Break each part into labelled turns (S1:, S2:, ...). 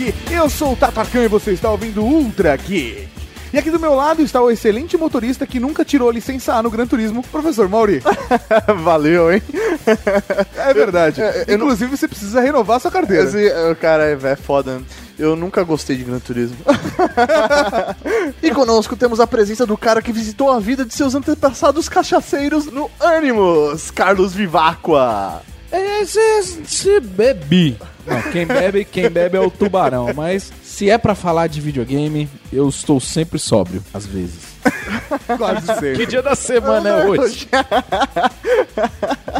S1: Geek. Eu sou o Tatarkan e você está ouvindo Ultra Geek. E aqui do meu lado está o excelente motorista que nunca tirou licença A no Gran Turismo, professor Mauri.
S2: Valeu, hein?
S1: É verdade.
S2: É, eu não-
S1: Inclusive, você precisa renovar sua carteira.
S2: Esse, é, cara, é, é foda. Eu nunca gostei de Gran Turismo. e conosco temos a presença do cara que visitou a vida de seus antepassados cachaceiros no Animus, Carlos Vivacqua.
S3: Esse se bebi. Não, quem bebe, quem bebe é o tubarão. Mas se é pra falar de videogame, eu estou sempre sóbrio, às vezes.
S1: Quase sempre.
S3: Que dia da semana é hoje?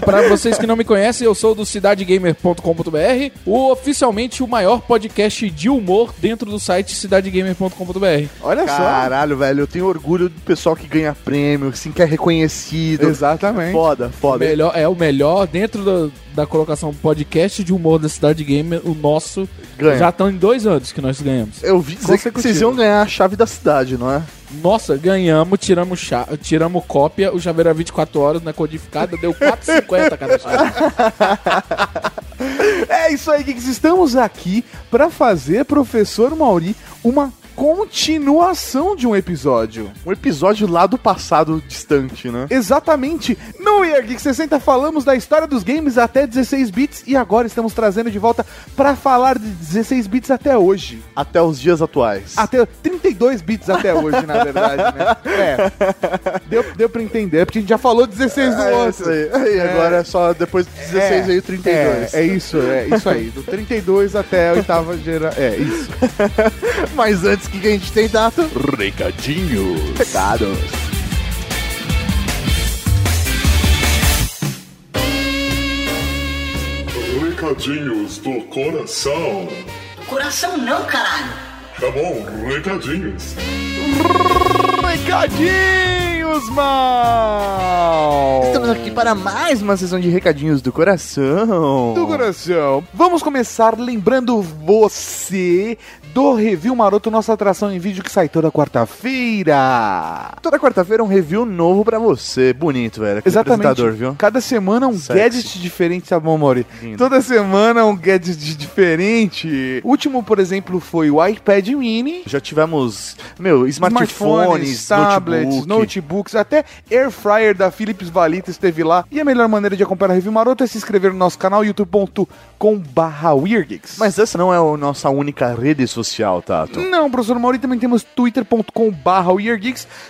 S3: Pra vocês que não me conhecem, eu sou do cidadegamer.com.br, o oficialmente o maior podcast de humor dentro do site cidadegamer.com.br.
S1: Olha
S2: Caralho, velho, eu tenho orgulho do pessoal que ganha prêmio, assim, que é reconhecido.
S1: só. Exatamente.
S2: Foda, foda.
S3: Melhor, é o melhor dentro do- da colocação podcast de humor da Cidade Gamer, o nosso.
S2: Ganha.
S3: Já estão em dois anos que nós ganhamos.
S2: Eu vi dizer que vocês iam ganhar a chave da cidade, não é?
S3: Nossa, ganhamos, tiramos, chá, tiramos cópia, o chave era 24 horas na codificada, deu 4,50 cada chave.
S1: É isso aí, Geeks. Estamos aqui para fazer, professor Mauri, uma continuação de um episódio.
S2: Um episódio lá do passado distante, né?
S1: Exatamente. No Year Geek 60 falamos da história dos games até 16 bits e agora estamos trazendo de volta para falar de 16 bits até hoje.
S2: Até os dias atuais.
S1: Até 32 bits até hoje, na verdade, né? É. Deu, deu pra entender, porque a gente já falou 16 do
S2: É
S1: outro.
S2: isso aí. Aí agora é só depois do 16 veio o 32.
S1: É, é isso, é isso aí. Do 32 até a oitava geração. É isso.
S2: Mas antes, que, que a gente tem, Dato?
S1: Recadinhos.
S2: Recados.
S4: Recadinhos do coração.
S5: Coração não, caralho.
S4: Tá bom, recadinhos.
S1: Recadinhos, mal!
S2: Estamos aqui para mais uma sessão de recadinhos do coração.
S1: do coração. Vamos começar lembrando você do Review Maroto, nossa atração em vídeo que sai toda quarta-feira.
S2: Toda quarta-feira um review novo pra você. Bonito, velho. Aquele
S1: Exatamente.
S2: viu?
S1: Cada semana um
S2: Sexy.
S1: gadget diferente, tá bom, Mori?
S2: Lindo.
S1: Toda semana um gadget diferente. O último, por exemplo, foi o iPad Mini.
S2: Já tivemos, meu, smartphones,
S1: tablets,
S2: notebook.
S1: notebooks, até Air Fryer da Philips Valita esteve lá. E a melhor maneira de acompanhar a Review Maroto é se inscrever no nosso canal youtube.com/barra WeirdGeeks.
S2: Mas essa não é a nossa única rede social, Tato.
S1: Não, professor Mauri, também temos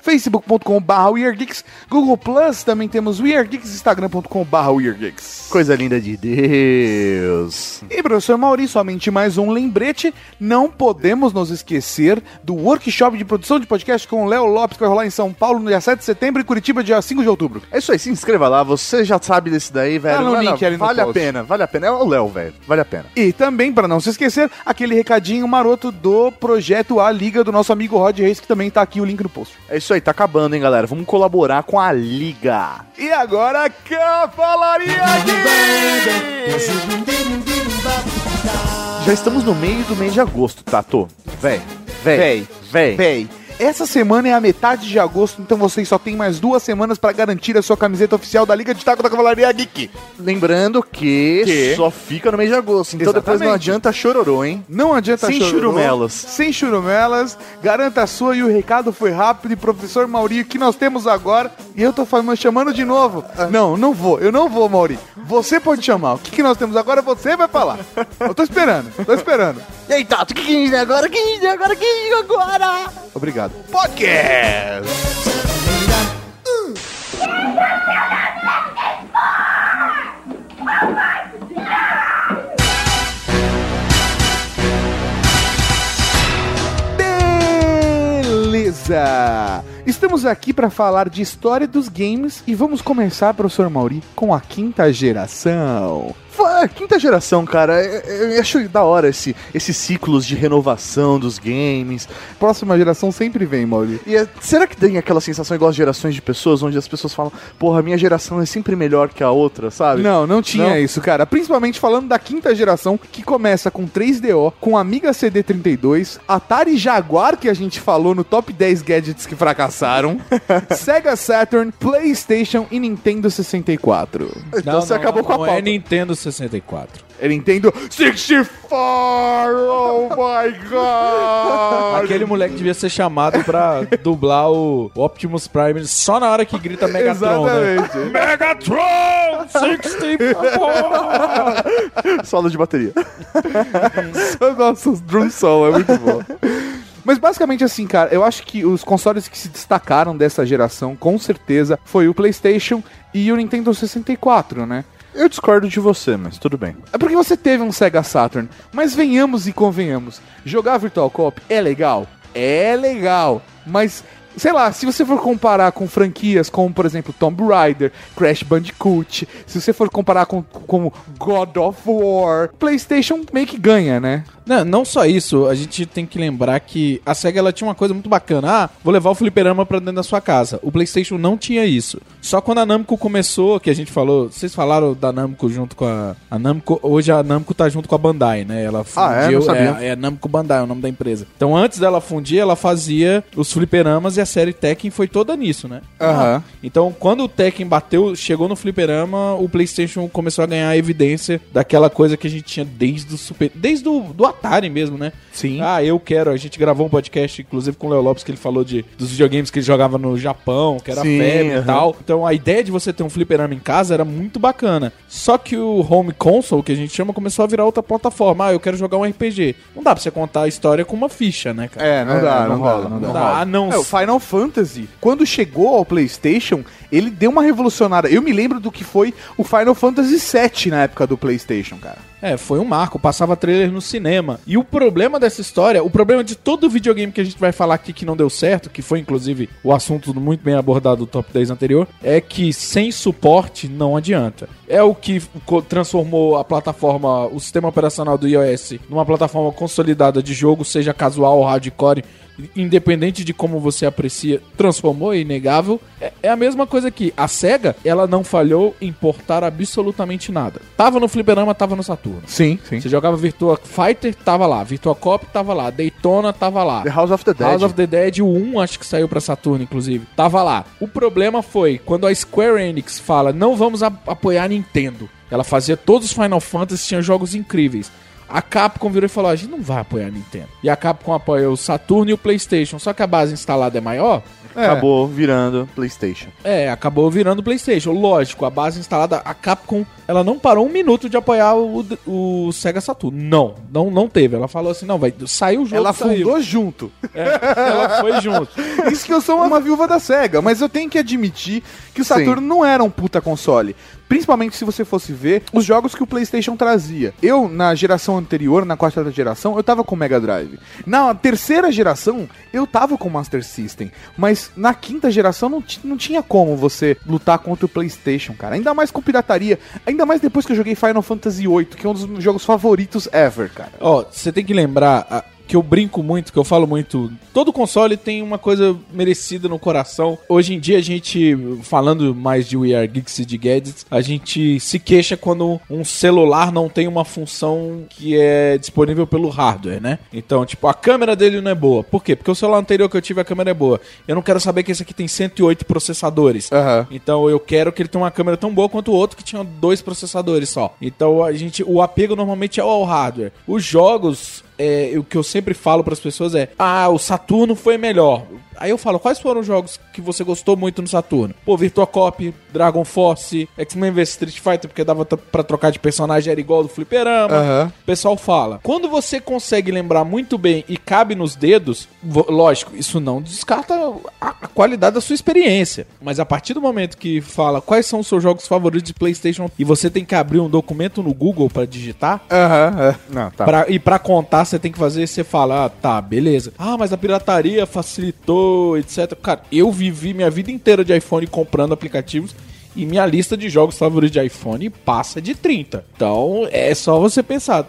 S1: facebook.com.br WearGeeks, Google Plus, também temos WearGeeks, instagram.com.br WearGeeks.
S2: Coisa linda de Deus.
S1: E, professor Mauri, somente mais um lembrete, não podemos nos esquecer do workshop de produção de podcast com o Léo Lopes, que vai rolar em São Paulo no dia 7 de setembro e Curitiba dia 5 de outubro.
S2: É isso aí, se inscreva lá, você já sabe desse daí, velho.
S1: Tá no
S2: Vai lá,
S1: link ali no
S2: vale a
S1: post.
S2: pena, vale a pena. É o Léo, velho. Vale a pena.
S1: E também, para não se esquecer, aquele recadinho maroto do projeto A Liga do nosso amigo Rod Reis, que também tá aqui o link no post.
S2: É isso aí, tá acabando, hein, galera. Vamos colaborar com a Liga.
S1: E agora, Cavalaria
S2: Já estamos no meio do mês de agosto, Tato. Véi, véi,
S1: Véi,
S2: véi.
S1: Véi, essa semana é a metade de agosto, então vocês só tem mais duas semanas para garantir a sua camiseta oficial da Liga de Taco da Cavalaria Geek.
S2: Lembrando que,
S1: Que?
S2: só fica no mês de agosto. Então depois não
S1: Exatamente.
S2: adianta chororô, hein?
S1: Não adianta
S2: Sem
S1: chororô,
S2: churumelas.
S1: Sem churumelas, garanta a sua e o recado foi rápido. E professor Mauri, o que nós temos agora? E eu tô falando, chamando de novo. Não, não vou, eu não vou, Mauri. Você pode chamar. O que, que nós temos agora? Você vai falar. Eu tô esperando, tô esperando.
S2: E aí, Tato, o que, que a gente tem agora? O que a gente tem agora? O que a gente tem agora?
S1: Obrigado. Podcast! Beleza! Estamos aqui para falar de história dos games e vamos começar, professor Mauri, com a quinta geração.
S2: Fa- Quinta geração, cara, eu, eu acho da hora esse, esses ciclos de renovação dos games.
S1: Próxima geração sempre vem, Mauri.
S2: E é- será que tem aquela sensação igual as gerações de pessoas, onde as pessoas falam, porra, a minha geração é sempre melhor que a outra, sabe?
S1: Não, não tinha
S2: Não?
S1: isso, cara. Principalmente falando da quinta geração, que começa com 3DO, com Amiga CD32, Atari Jaguar, que a gente falou no top 10 gadgets que fracassaram, Sega Saturn, PlayStation e Nintendo 64.
S2: Então você acabou com a
S3: não
S2: pauta.
S3: é Nintendo 64. 64.
S1: É Nintendo 64! Oh my god!
S3: Aquele moleque devia ser chamado pra dublar o Optimus Prime só na hora que grita Megatron, né?
S1: Exatamente.
S3: Megatron 64!
S2: Solo de bateria.
S1: Nossa, os drum solo é muito bom. Mas basicamente assim, cara, eu acho que os consoles que se destacaram dessa geração, com certeza, foi o PlayStation e o Nintendo 64, né?
S2: Eu discordo de você, mas tudo bem.
S1: É porque você teve um Sega Saturn, mas venhamos e convenhamos, jogar Virtual Cop é legal? É legal, mas sei lá, se você for comparar com franquias como, por exemplo, Tomb Raider, Crash Bandicoot, se você for comparar com, com God of War, PlayStation meio que ganha, né?
S3: Não, não só isso, a gente tem que lembrar que a SEGA ela tinha uma coisa muito bacana. Ah, vou levar o fliperama pra dentro da sua casa. O PlayStation não tinha isso. Só quando a Namco começou, que a gente falou, vocês falaram da Namco junto com a. A Namco, hoje a Namco tá junto com a Bandai, né? Ela
S2: Ah, é?
S3: fundiu.
S2: Não sabia.
S3: é, é Namco Bandai, é o nome da empresa. Então antes dela fundir, ela fazia os fliperamas e a série Tekken foi toda nisso, né?
S1: Aham.
S3: Então, quando o Tekken bateu, chegou no fliperama, o PlayStation começou a ganhar evidência daquela coisa que a gente tinha desde o Super, desde o do Atari mesmo, né?
S1: Sim.
S3: Ah, eu quero. A gente gravou um podcast, inclusive com o Léo Lopes, que ele falou de dos videogames que ele jogava no Japão, que era
S2: Sim,
S3: febre e
S2: aham.
S3: tal. Então, a ideia de você ter um fliperama em casa era muito bacana. Só que o home console, que a gente chama, começou a virar outra plataforma. Ah, eu quero jogar um RPG. Não dá pra você contar a história com uma ficha, né, cara?
S1: É, não
S2: É,
S1: dá,
S2: não
S1: não,
S2: rola,
S1: rola, não
S3: Não
S1: dá.
S3: dá. Ah, não.
S1: É, o Final Fantasy, quando chegou ao PlayStation, ele deu uma revolucionária. Eu me lembro do que foi o Final Fantasy VII na época do PlayStation, cara.
S3: É, foi um marco, passava trailer no cinema. E o problema dessa história, o problema de todo videogame que a gente vai falar aqui que não deu certo, que foi inclusive o assunto muito bem abordado do top 10 anterior, é que sem suporte não adianta. É o que transformou a plataforma, o sistema operacional do iOS, numa plataforma consolidada de jogo, seja casual ou hardcore, independente de como você aprecia, transformou, é inegável. É, é a mesma coisa aqui. A SEGA, ela não falhou em portar absolutamente nada. Tava no fliperama, tava no Saturno.
S1: Sim, sim.
S3: Você jogava Virtua Fighter, tava lá. Virtua Cop, tava lá. Daytona, tava lá.
S2: The House of the Dead.
S3: House of the Dead, o 1, acho que saiu pra Saturno, inclusive. Tava lá. O problema foi quando a Square Enix fala, não vamos apoiar a Nintendo. Ela fazia todos os Final Fantasy, tinha jogos incríveis. A Capcom virou e falou, a gente não vai apoiar a Nintendo. E a Capcom apoia o Saturno e o Playstation. Só que a base instalada é maior,
S2: Acabou virando PlayStation.
S3: é, acabou virando PlayStation. Lógico, a base instalada, a Capcom, ela não parou um minuto de apoiar o, o Sega Saturn. Não, não, não teve. Ela falou assim, não, vai, saiu o jogo,
S1: Ela
S3: saiu.
S1: fundou junto.
S3: É, ela foi junto.
S1: Isso que eu sou uma viúva da SEGA, mas eu tenho que admitir que o Saturno não era um puta console. Principalmente se você fosse ver os jogos que o PlayStation trazia. Eu, na geração anterior, na quarta geração, eu tava com Mega Drive. Na terceira geração, eu tava com Master System. Mas na quinta geração, não, não tinha como você lutar contra o PlayStation, cara. Ainda mais com pirataria. Ainda mais depois que eu joguei Final Fantasy VIII, que é um dos meus jogos favoritos ever, cara.
S3: Ó, você tem que lembrar a- que eu brinco muito, que eu falo muito. Todo console tem uma coisa merecida no coração. Hoje em dia a gente, falando mais de We Are Geeks e de gadgets, a gente se queixa quando um celular não tem uma função que é disponível pelo hardware, né? Então, tipo, a câmera dele não é boa. Por quê? Porque o celular anterior que eu tive a câmera é boa. Eu não quero saber que esse aqui tem 108 processadores.
S1: Aham.
S3: Então eu quero que ele tenha uma câmera tão boa quanto o outro que tinha dois processadores só. Então a gente, o apego normalmente é ao hardware. Os jogos, é, o que eu sempre falo para as pessoas é: ah, o Saturno foi melhor. Aí eu falo, quais foram os jogos que você gostou muito no Saturno? Pô, Virtua Cop, Dragon Force, X-Men vs Street Fighter, porque dava pra trocar de personagem, era igual do Fliperama.
S1: Aham.
S3: O pessoal fala. Quando você consegue lembrar muito bem e cabe nos dedos, lógico, isso não descarta a, qualidade da sua experiência. Mas a partir do momento que fala quais são os seus jogos favoritos de PlayStation e você tem que abrir um documento no Google pra digitar,
S1: Aham, é. Não, tá.
S3: Pra- e pra contar, você tem que fazer, você fala, ah, tá, beleza. Ah, mas a pirataria facilitou, etc. Cara, eu vivi minha vida inteira de iPhone comprando aplicativos e minha lista de jogos favoritos de iPhone passa de 30. Então, é só você pensar.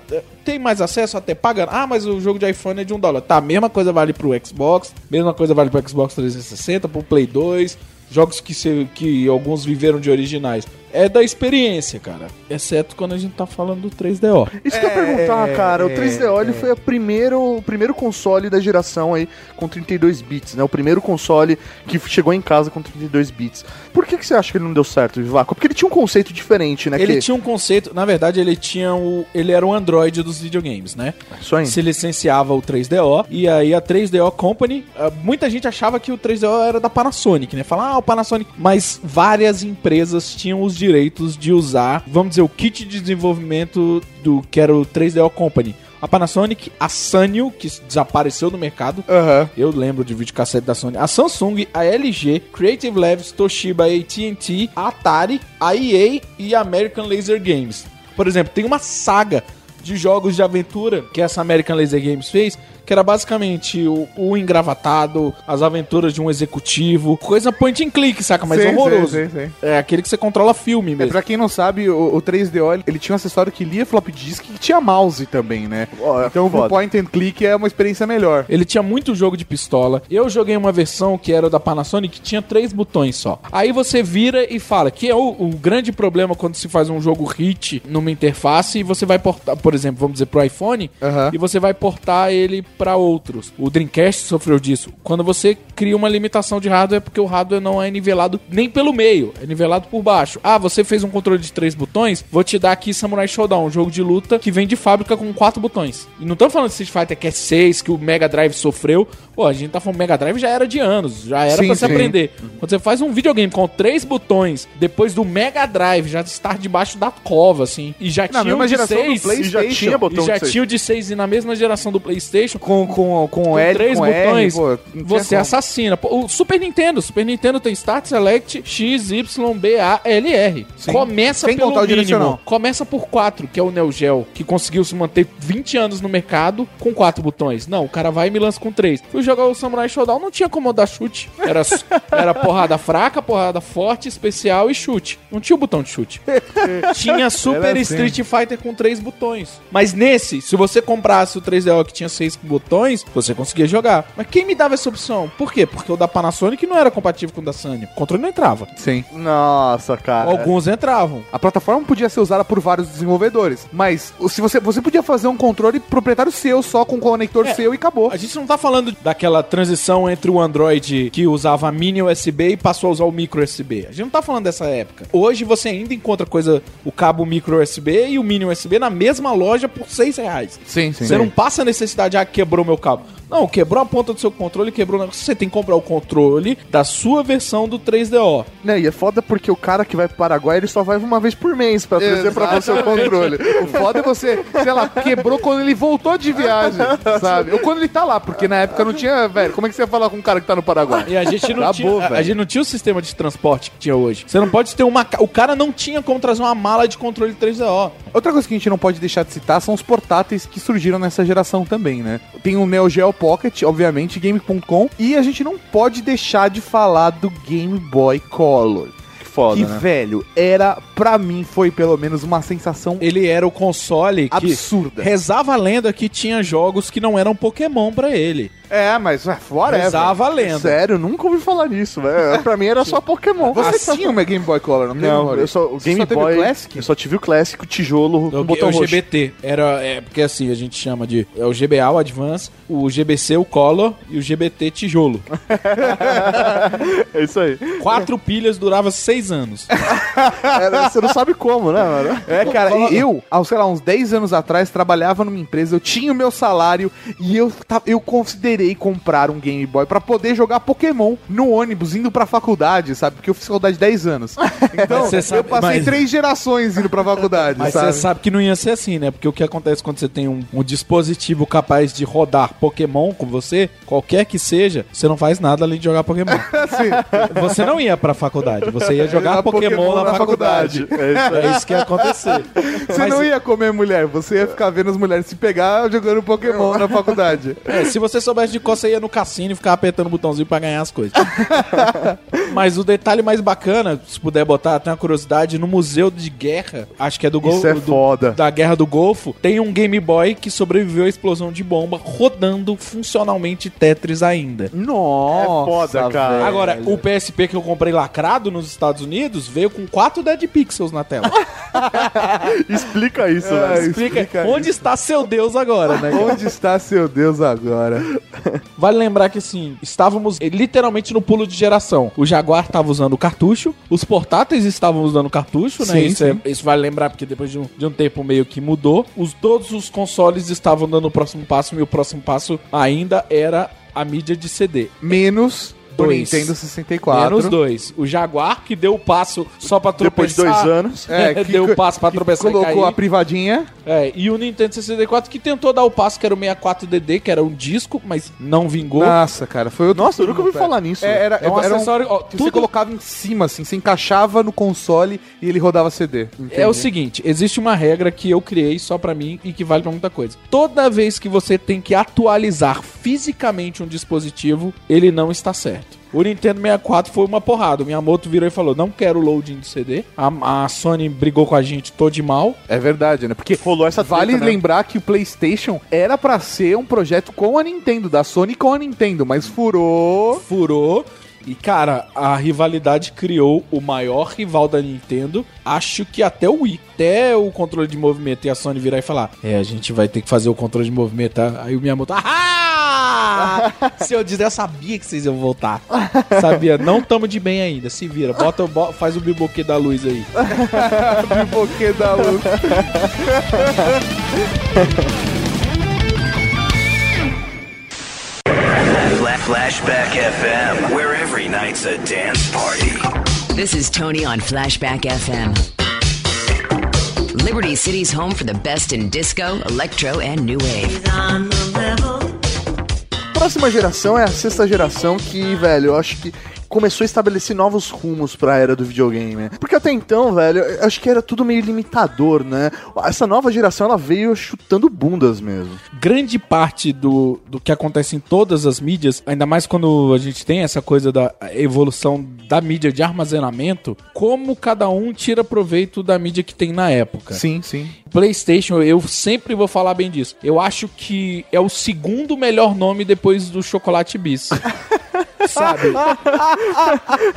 S3: Tem mais acesso até pagando? Ah, mas o jogo de iPhone é de um dólar. Tá, mesma coisa vale pro Xbox, mesma coisa vale pro Xbox 360, pro Play 2, jogos que, se- que alguns viveram de originais. É da experiência, cara. Exceto quando a gente tá falando do 3DO.
S2: Isso que eu ia perguntar, cara. O 3DO ele foi a primeiro, o primeiro console da geração aí com 32 bits, né? O primeiro console que chegou em casa com 32 bits. Por que, que você acha que ele não deu certo, Vivaco? Porque ele tinha um conceito diferente, né?
S3: Ele
S2: que...
S3: tinha um conceito, na verdade, ele tinha o. Ele era o Android dos videogames, né?
S2: Isso aí.
S3: Se licenciava o 3DO, e aí a 3DO Company, ah, muita gente achava que o 3DO era da Panasonic, né? Falar, ah, o Panasonic. Mas várias empresas tinham os direitos de usar, vamos dizer, o kit de desenvolvimento do que era o 3DO Company. A Panasonic, a Sanyo, que desapareceu do mercado.
S1: Aham.
S3: Eu lembro de videocassete da Sony. A Samsung, a LG, Creative Labs, Toshiba, AT&T, a Atari, a EA e a American Laser Games. Por exemplo, tem uma saga de jogos de aventura que essa American Laser Games fez, que era basicamente o, o engravatado, as aventuras de um executivo, coisa point and click, saca? Mas
S1: Sim,
S3: horroroso.
S1: sim, sim, sim.
S3: É aquele que você controla filme
S1: É,
S3: mesmo.
S1: pra quem não sabe, o, o 3DO ele- ele tinha um acessório que lia flop disk e que tinha mouse também, né?
S2: Ó, é
S1: então
S2: foda.
S1: o point and click é uma experiência melhor.
S3: Ele tinha muito jogo de pistola. Eu joguei uma versão que era da Panasonic que tinha três botões só. Aí você vira e fala que é o, o grande problema quando se faz um jogo hit numa interface e você vai portar, por exemplo, vamos dizer pro iPhone
S1: Aham.
S3: e você vai portar ele pra outros. O Dreamcast sofreu disso. Quando você cria uma limitação de hardware é porque o hardware não é nivelado nem pelo meio, é nivelado por baixo. Ah, você fez um controle de três botões? Vou te dar aqui Samurai Showdown, um jogo de luta que vem de fábrica com quatro botões. E não estamos falando de Street Fighter que é seis, que o Mega Drive sofreu. Pô, a gente tá falando Mega Drive já era de anos, já era
S1: Sim,
S3: pra se aprender. Quando você faz um videogame com três botões, depois do Mega Drive já estar debaixo da cova, assim, e já
S1: Na
S3: tinha o de
S1: geração do
S3: seis,
S1: PlayStation.
S2: E já tinha botão
S3: e já
S2: de seis.
S3: tinha o de 6 e na mesma geração do PlayStation,
S1: Com, com, com,
S3: com
S1: L,
S3: três
S1: com R,
S3: botões,
S1: pô, não tinha
S3: você
S1: como.
S3: assassina. Pô, o Super Nintendo, Super Nintendo tem Start, Select, X, Y, B, A, L, R.
S1: Sim.
S3: Começa
S1: Sem
S3: pelo mínimo. Começa por 4, que é o Neo Geo, que conseguiu se manter 20 anos no mercado com quatro botões. Não, o cara vai e me lança com três. Fui jogar o Samurai Showdown, não tinha como dar chute. Era, era porrada fraca, porrada forte, especial e chute. Não tinha o botão de chute. tinha Super
S1: assim.
S3: Street Fighter com três botões. Mas nesse, se você comprasse o 3DO que tinha seis botões, você conseguia jogar. Mas quem me dava essa opção? Por quê? Porque o da Panasonic não era compatível com o da Sony. O controle não entrava.
S1: Sim.
S2: Nossa, cara.
S3: Alguns entravam.
S1: A plataforma podia ser usada por vários desenvolvedores, mas se você, você podia fazer um controle proprietário seu, só com conector
S3: É.
S1: seu e acabou.
S3: A gente não tá falando daquela transição entre o Android que usava a mini USB e passou a usar o micro USB. A gente não tá falando dessa época. Hoje você ainda encontra coisa, o cabo micro USB e o mini USB na mesma loja por 6 reais.
S1: Sim, sim.
S3: Você não passa a necessidade, ah, quebrou meu cabo. Não, quebrou a ponta do seu controle, quebrou o negócio. Você tem que comprar o controle da sua versão do 3DO.
S2: Né, e é foda porque o cara que vai pro Paraguai, ele só vai uma vez por mês pra trazer pra você o controle.
S1: O foda é você, sei lá, quebrou quando ele voltou de viagem, sabe? Ou quando ele tá lá, porque na época não tinha, velho, como é que você ia falar com um cara que tá no Paraguai?
S3: E a gente não,
S1: Acabou,
S3: tinha, a- a gente não tinha o sistema de transporte que tinha hoje. Você não pode ter uma. O cara não tinha como trazer uma mala de controle 3DO.
S1: Outra coisa que a gente não pode deixar de citar são os portáteis que surgiram nessa geração também, né? Tem o Neo Geo Pocket, obviamente, Game.com, e a gente não pode deixar de falar do Game Boy Color.
S2: Que foda,
S1: que,
S2: né?
S1: velho, era, pra mim, foi pelo menos uma sensação
S3: Ele era o console que
S1: absurda.
S3: rezava a lenda que tinha jogos que não eram Pokémon pra ele.
S1: É, mas é, whatever.
S3: Rezava a lenda.
S2: Sério, eu nunca ouvi falar nisso, velho. Pra mim era só Pokémon.
S1: Você tinha uma Game Boy Color, não
S2: Não, eu só, o Game
S1: só teve
S2: Boy.
S1: o Classic?
S2: Eu só tive o clássico tijolo
S3: O,
S2: botão
S3: o
S2: roxo.
S3: GBT. Era, é, porque assim, a gente chama de. É o GBA, o Advance, o GBC, o Color e o GBT tijolo.
S2: É isso aí.
S3: Quatro pilhas durava seis anos.
S2: Era- você não sabe como, né, mano?
S1: É, cara, e eu, há, sei lá, uns 10 anos atrás, trabalhava numa empresa, eu tinha o meu salário e eu, eu considerei comprar um Game Boy pra poder jogar Pokémon no ônibus, indo pra faculdade, sabe? Porque eu fiz faculdade 10 anos. Então,
S3: você
S1: eu
S3: sabe-
S1: passei
S3: mas-
S1: três gerações indo pra faculdade,
S3: Mas
S1: sabe?
S3: você sabe que não ia ser assim, né? Porque o que acontece quando você tem um, um dispositivo capaz de rodar Pokémon com você, qualquer que seja, você não faz nada além de jogar Pokémon. Você não ia pra faculdade, você ia jogar Pokémon,
S1: Pokémon
S3: na,
S1: na
S3: faculdade. É isso que ia acontecer.
S1: Você
S3: Mas-
S1: não ia comer mulher, você ia ficar vendo as mulheres se pegar jogando Pokémon na faculdade.
S3: É, se você soubesse de qual, você ia no cassino e ficava apertando o botãozinho pra ganhar as coisas. Mas o detalhe mais bacana, se puder botar, tem uma curiosidade, no Museu de Guerra, acho que é do Golfo.
S2: É
S3: do-. Da Guerra do Golfo, tem um Game Boy que sobreviveu à explosão de bomba, rodando funcionalmente Tetris ainda.
S1: Nossa,
S2: É foda, cara.
S3: Agora, o PSP que eu comprei lacrado nos Estados Estados Unidos, veio com 4 Dead Pixels na tela.
S2: Explica isso,
S1: É,
S2: velho.
S3: Explica
S1: explica
S3: onde está seu Deus agora, né? cara?
S1: Onde está seu Deus agora?
S3: Vale lembrar que assim, estávamos eh, literalmente no pulo de geração. O Jaguar estava usando o cartucho, os portáteis estavam usando o cartucho, né?
S1: Sim,
S3: isso, é-
S1: sim.
S3: isso vale lembrar porque depois de um, de um tempo meio que mudou. Os, todos os consoles estavam dando o próximo passo e o próximo passo ainda era a mídia de CD.
S1: Menos o
S3: Dois.
S1: Nintendo 64.
S3: Menos dois. O Jaguar que deu o passo só pra
S2: Depois de
S3: tropeçar.
S2: dois anos.
S1: É, que
S3: deu o passo pra
S1: que
S3: tropeçar e
S1: Colocou a privadinha.
S3: É, e o Nintendo 64 que tentou dar o passo, que era o 64DD, que era um disco, mas não vingou.
S1: Nossa, cara, foi outro.
S2: Nossa, eu nunca ouvi falar nisso.
S1: É, era,
S3: É um
S1: era
S3: acessório, ó,
S1: que
S3: tudo-
S1: você colocava em cima, assim, você encaixava no console e ele rodava CD.
S3: É o seguinte, existe uma regra que eu criei só pra mim e que vale pra muita coisa. Toda vez que você tem que atualizar fisicamente um dispositivo, ele não está certo. O Nintendo 64 foi uma porrada. O Miyamoto virou e falou: Não quero loading de CD. A, a Sony brigou com a gente todo de mal.
S1: É verdade, né? Porque
S2: Rolou essa
S1: vale
S2: treta, né?
S1: lembrar que o PlayStation era pra ser um projeto com a Nintendo, da Sony com a Nintendo, mas furou.
S3: Furou. E, cara, a rivalidade criou o maior rival da Nintendo. Acho que até o Wii. Até o controle de movimento e a Sony virar e falar: É, a gente vai ter que fazer o controle de movimento. Tá? Aí o Miyamoto. Ah! Se eu dizer, eu sabia que vocês iam voltar. Sabia? Não tamo de bem ainda. Se vira. Bota, bo- faz o biboquê da luz aí.
S1: Pipoquê da luz.
S6: Flashback FM, where every night's a dance party.
S7: This is Tony on Flashback FM. Liberty City's home for the best in disco, electro, and new wave.
S2: Próxima geração é a sexta geração que, velho, eu acho que começou a estabelecer novos rumos pra era do videogame. né? Porque até então, velho, eu acho que era tudo meio limitador, né? Essa nova geração, ela veio chutando bundas mesmo.
S3: grande parte do, do que acontece em todas as mídias, ainda mais quando a gente tem essa coisa da evolução da mídia de armazenamento, como cada um tira proveito da mídia que tem na época.
S1: Sim, sim.
S3: PlayStation, eu sempre vou falar bem disso. Eu acho que é o segundo melhor nome depois do Chocolate Bis. Sabe?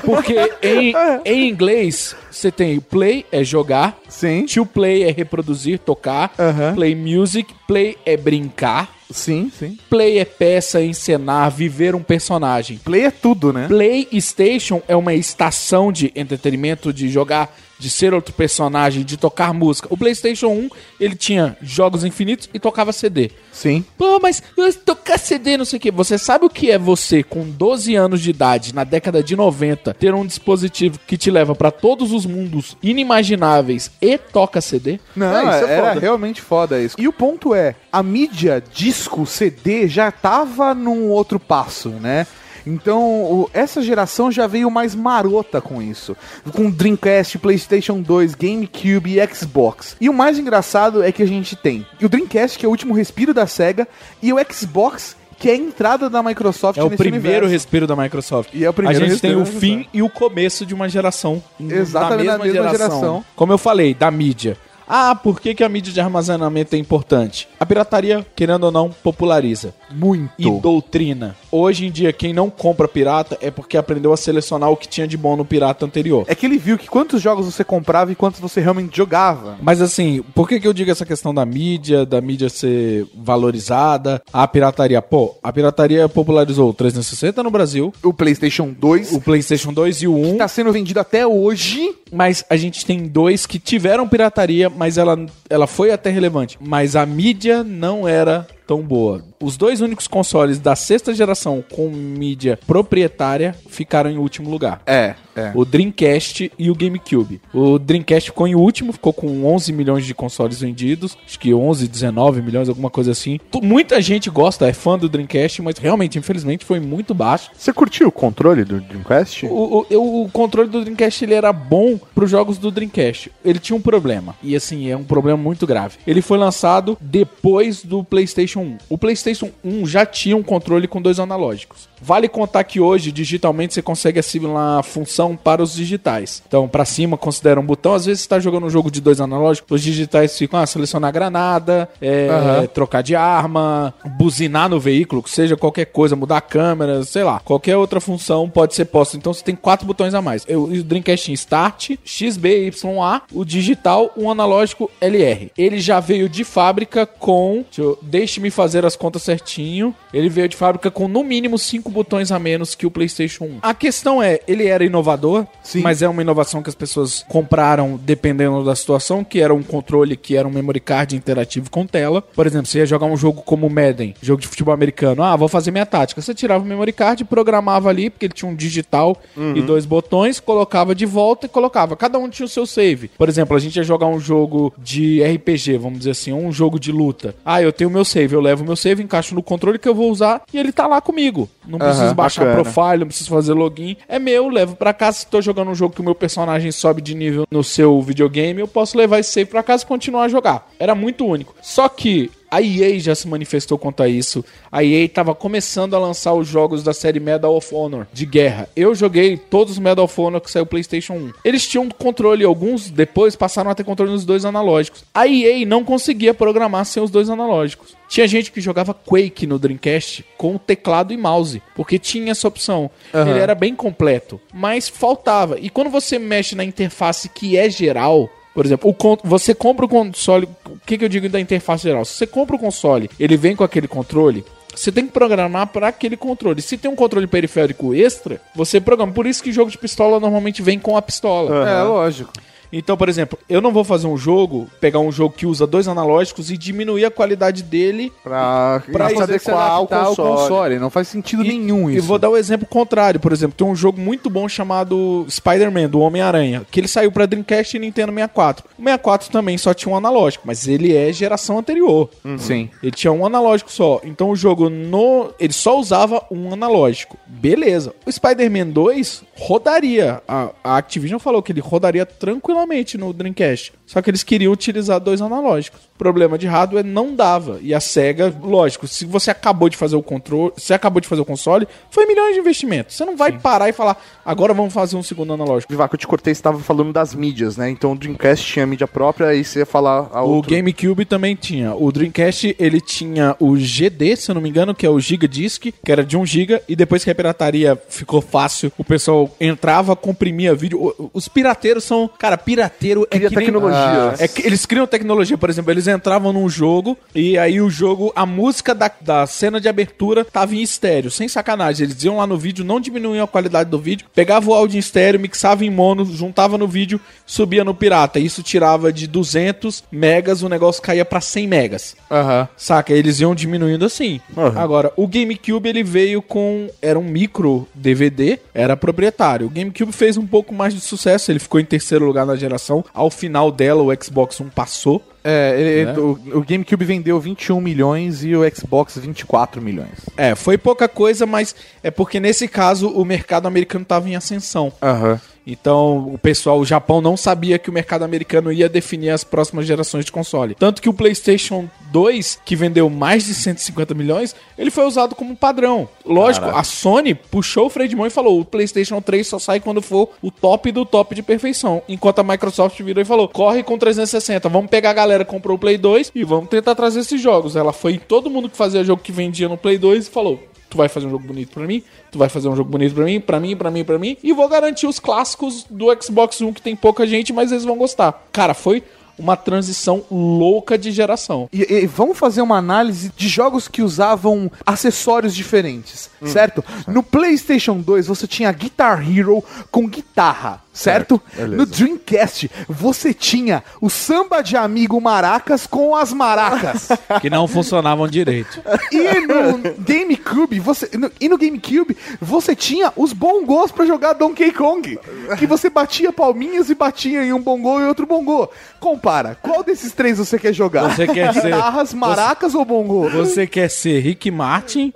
S3: Porque em, em inglês você tem play é jogar,
S1: Sim,
S3: to play é reproduzir, tocar,
S1: Aham.
S3: play music, play é brincar.
S1: sim, sim.
S3: Play é peça, encenar, viver um personagem.
S1: Play é tudo, né?
S3: PlayStation é uma estação de entretenimento, de jogar, de ser outro personagem, de tocar música. O PlayStation 1, ele tinha jogos infinitos e tocava CD.
S1: Sim.
S3: Pô, mas tocar CD, não sei o que. Você sabe o que é você, com 12 anos de idade, na década de 90, ter um dispositivo que te leva pra todos os mundos inimagináveis e toca CD?
S1: Não,
S2: É, isso é
S1: era
S2: foda.
S1: realmente foda isso. E o ponto é, a mídia disco, CD, já tava num outro passo, né? Então, o- essa geração já veio mais marota com isso. Com Dreamcast, PlayStation 2, GameCube e Xbox. E o mais engraçado é que a gente tem o Dreamcast, que é o último respiro da SEGA, e o Xbox, que é a entrada da Microsoft
S3: É o primeiro
S1: universo.
S3: respiro da Microsoft.
S1: E é o primeiro
S3: a gente tem o fim e o começo de uma geração.
S1: Exatamente,
S3: da
S1: na mesma geração.
S3: Como eu falei, da mídia. Ah, por que, que a mídia de armazenamento é importante? A pirataria, querendo ou não, populariza
S1: Muito.
S3: e doutrina. Hoje em dia, quem não compra pirata é porque aprendeu a selecionar o que tinha de bom no pirata anterior.
S1: É que ele viu que quantos jogos você comprava e quantos você realmente jogava.
S3: Mas assim, por que, que eu digo essa questão da mídia, da mídia ser valorizada, a pirataria? Pô, a pirataria popularizou o 360 no Brasil,
S1: O PlayStation 2,
S3: o PlayStation 2 e o 1.
S1: tá sendo vendido até hoje.
S3: Mas a gente tem dois que tiveram pirataria, mas ela, ela foi até relevante. Mas a mídia não era tão boa. Os dois únicos consoles da sexta geração com mídia proprietária ficaram em último lugar.
S1: É, é.
S3: O Dreamcast e o GameCube. O Dreamcast ficou em último, ficou com 11 milhões de consoles vendidos. Acho que 11, 19 milhões, alguma coisa assim. Muita gente gosta, é fã do Dreamcast, mas realmente, infelizmente, foi muito baixo.
S2: Você curtiu o controle do Dreamcast?
S3: O, o, o controle do Dreamcast ele era bom pros jogos do Dreamcast. Ele tinha um problema. E assim, é um problema muito grave. Ele foi lançado depois do PlayStation 1. O PlayStation 1 já tinha um controle com dois analógicos. Vale contar que hoje, digitalmente, você consegue assimilar a função para os digitais. Então, pra cima, considera um botão. Às vezes, você tá jogando um jogo de dois analógicos, os digitais ficam, ah, selecionar granada, é,
S1: Aham.
S3: trocar de arma, buzinar no veículo, que seja qualquer coisa, mudar a câmera, sei lá. Qualquer outra função pode ser posta. Então, você tem quatro botões a mais. Eu, o Dreamcast tinha Start, XBYA, o digital, um analógico LR. Ele já veio de fábrica com. Deixe-me fazer as contas certinho. Ele veio de fábrica com no mínimo cinco botões a menos que o PlayStation 1. A questão é, ele era inovador,
S1: Sim.
S3: mas é uma inovação que as pessoas compraram dependendo da situação, que era um controle que era um memory card interativo com tela. Por exemplo, você ia jogar um jogo como Madden, jogo de futebol americano. Ah, vou fazer minha tática. Você tirava o memory card, programava ali, porque ele tinha um digital e dois botões, colocava de volta e colocava. Cada um tinha o seu save. Por exemplo, a gente ia jogar um jogo de RPG, vamos dizer assim, um jogo de luta. Ah, eu tenho o meu save, eu levo o meu save, encaixo no controle que eu vou usar e ele tá lá comigo. Não preciso baixar
S2: bacana.
S3: profile, não preciso fazer login. É meu, levo pra casa. Se tô jogando um jogo que o meu personagem sobe de nível no seu videogame, eu posso levar esse save pra casa e continuar a jogar. Era muito único. Só que a EA já se manifestou quanto a isso. A EA tava começando a lançar os jogos da série Medal of Honor de guerra. Eu joguei todos os Medal of Honor que saiu PlayStation 1. Eles tinham controle, alguns depois passaram a ter controle nos dois analógicos. A EA não conseguia programar sem os dois analógicos. Tinha gente que jogava Quake no Dreamcast com teclado e mouse, porque tinha essa opção. Ele era bem completo, mas faltava. E quando você mexe na interface que é geral, por exemplo, o você compra o console. O que, que eu digo da interface geral? Se você compra o console, ele vem com aquele controle. Você tem que programar para aquele controle. Se tem um controle periférico extra, você programa. Por isso que jogo de pistola normalmente vem com a pistola.
S1: É, lógico.
S3: Então, por exemplo, eu não vou fazer um jogo, pegar um jogo que usa dois analógicos e diminuir a qualidade dele
S2: Pra,
S3: Pra
S2: se adequar ao console.
S1: console. Não faz sentido nenhum
S3: E
S1: isso.
S3: vou dar o exemplo contrário, por exemplo, tem um jogo muito bom chamado Spider-Man, do Homem-Aranha, que ele saiu pra Dreamcast e Nintendo 64. O 64 também só tinha um analógico, mas ele é geração anterior.
S1: Sim.
S3: Ele tinha um analógico só. Então o jogo no. Ele só usava um analógico. Beleza. O Spider-Man 2 rodaria. A, a Activision falou que ele rodaria tranquilamente no Dreamcast. Só que eles queriam utilizar dois analógicos. Problema de hardware não dava. E a SEGA, lógico, se você acabou de fazer o controle, se acabou de fazer o console, foi milhões de investimentos. Você não vai parar e falar, agora vamos fazer um segundo analógico.
S2: Vivaco, eu te cortei, você estava falando das mídias, né? Então o Dreamcast tinha mídia própria, aí você ia falar a
S3: O. GameCube também tinha. O Dreamcast, ele tinha o GD, se eu não me engano, que é o Giga Disc, que era de 1 GB, e depois que a pirataria ficou fácil, o pessoal entrava, comprimia vídeo. Os pirateiros são, cara, pirateiro é
S2: Cria
S3: que nem-
S2: tecnologia.
S3: Ah, é que eles criam tecnologia, por exemplo, eles entravam num jogo e aí o jogo, a música da, da cena de abertura tava em estéreo, sem sacanagem. Eles iam lá no vídeo, não diminuíam a qualidade do vídeo, pegava o áudio em estéreo, mixava em mono, juntava no vídeo, subia no pirata. Isso tirava de 200 megas, o negócio caía pra 100 megas.
S1: Aham.
S3: Saca? Eles iam diminuindo assim.
S2: Aham.
S3: Agora, o GameCube ele veio com. Era um micro DVD, era proprietário. O GameCube fez um pouco mais de sucesso, ele ficou em terceiro lugar na geração. Ao final dela, o Xbox One passou.
S1: É, ele-
S3: Né?
S1: o, o GameCube vendeu 21 milhões e o Xbox 24 milhões.
S3: É, foi pouca coisa, mas é porque nesse caso o mercado americano estava em ascensão.
S1: Aham.
S3: Então, o pessoal, o Japão não sabia que o mercado americano ia definir as próximas gerações de console. Tanto que o PlayStation 2, que vendeu mais de 150 milhões, ele foi usado como padrão. Lógico, a Sony puxou o freio de mão e falou: o PlayStation 3 só sai quando for o top do top de perfeição. Enquanto a Microsoft virou e falou: corre com 360, vamos pegar a galera que comprou o Play 2 e vamos tentar trazer esses jogos. Ela foi em todo mundo que fazia jogo que vendia no Play 2 e falou: Tu vai fazer um jogo bonito pra mim, tu vai fazer um jogo bonito pra mim, pra mim, pra mim, pra mim, e vou garantir os clássicos do Xbox One que tem pouca gente, mas eles vão gostar. Cara, foi uma transição louca de geração.
S1: E, e vamos fazer uma análise de jogos que usavam acessórios diferentes, certo? No PlayStation 2 você tinha Guitar Hero com guitarra, certo? no Dreamcast você tinha o samba de amigo maracas com as maracas.
S3: Que não funcionavam direito.
S1: e no GameCube, você no- e no GameCube você tinha os bongos pra jogar Donkey Kong, que você batia palminhas e batia em um bongo e outro bongo. Compara, qual desses três você quer jogar?
S3: Você quer ser-
S1: Guitarras, maracas ou bongo?
S3: Você quer ser Rick Martin,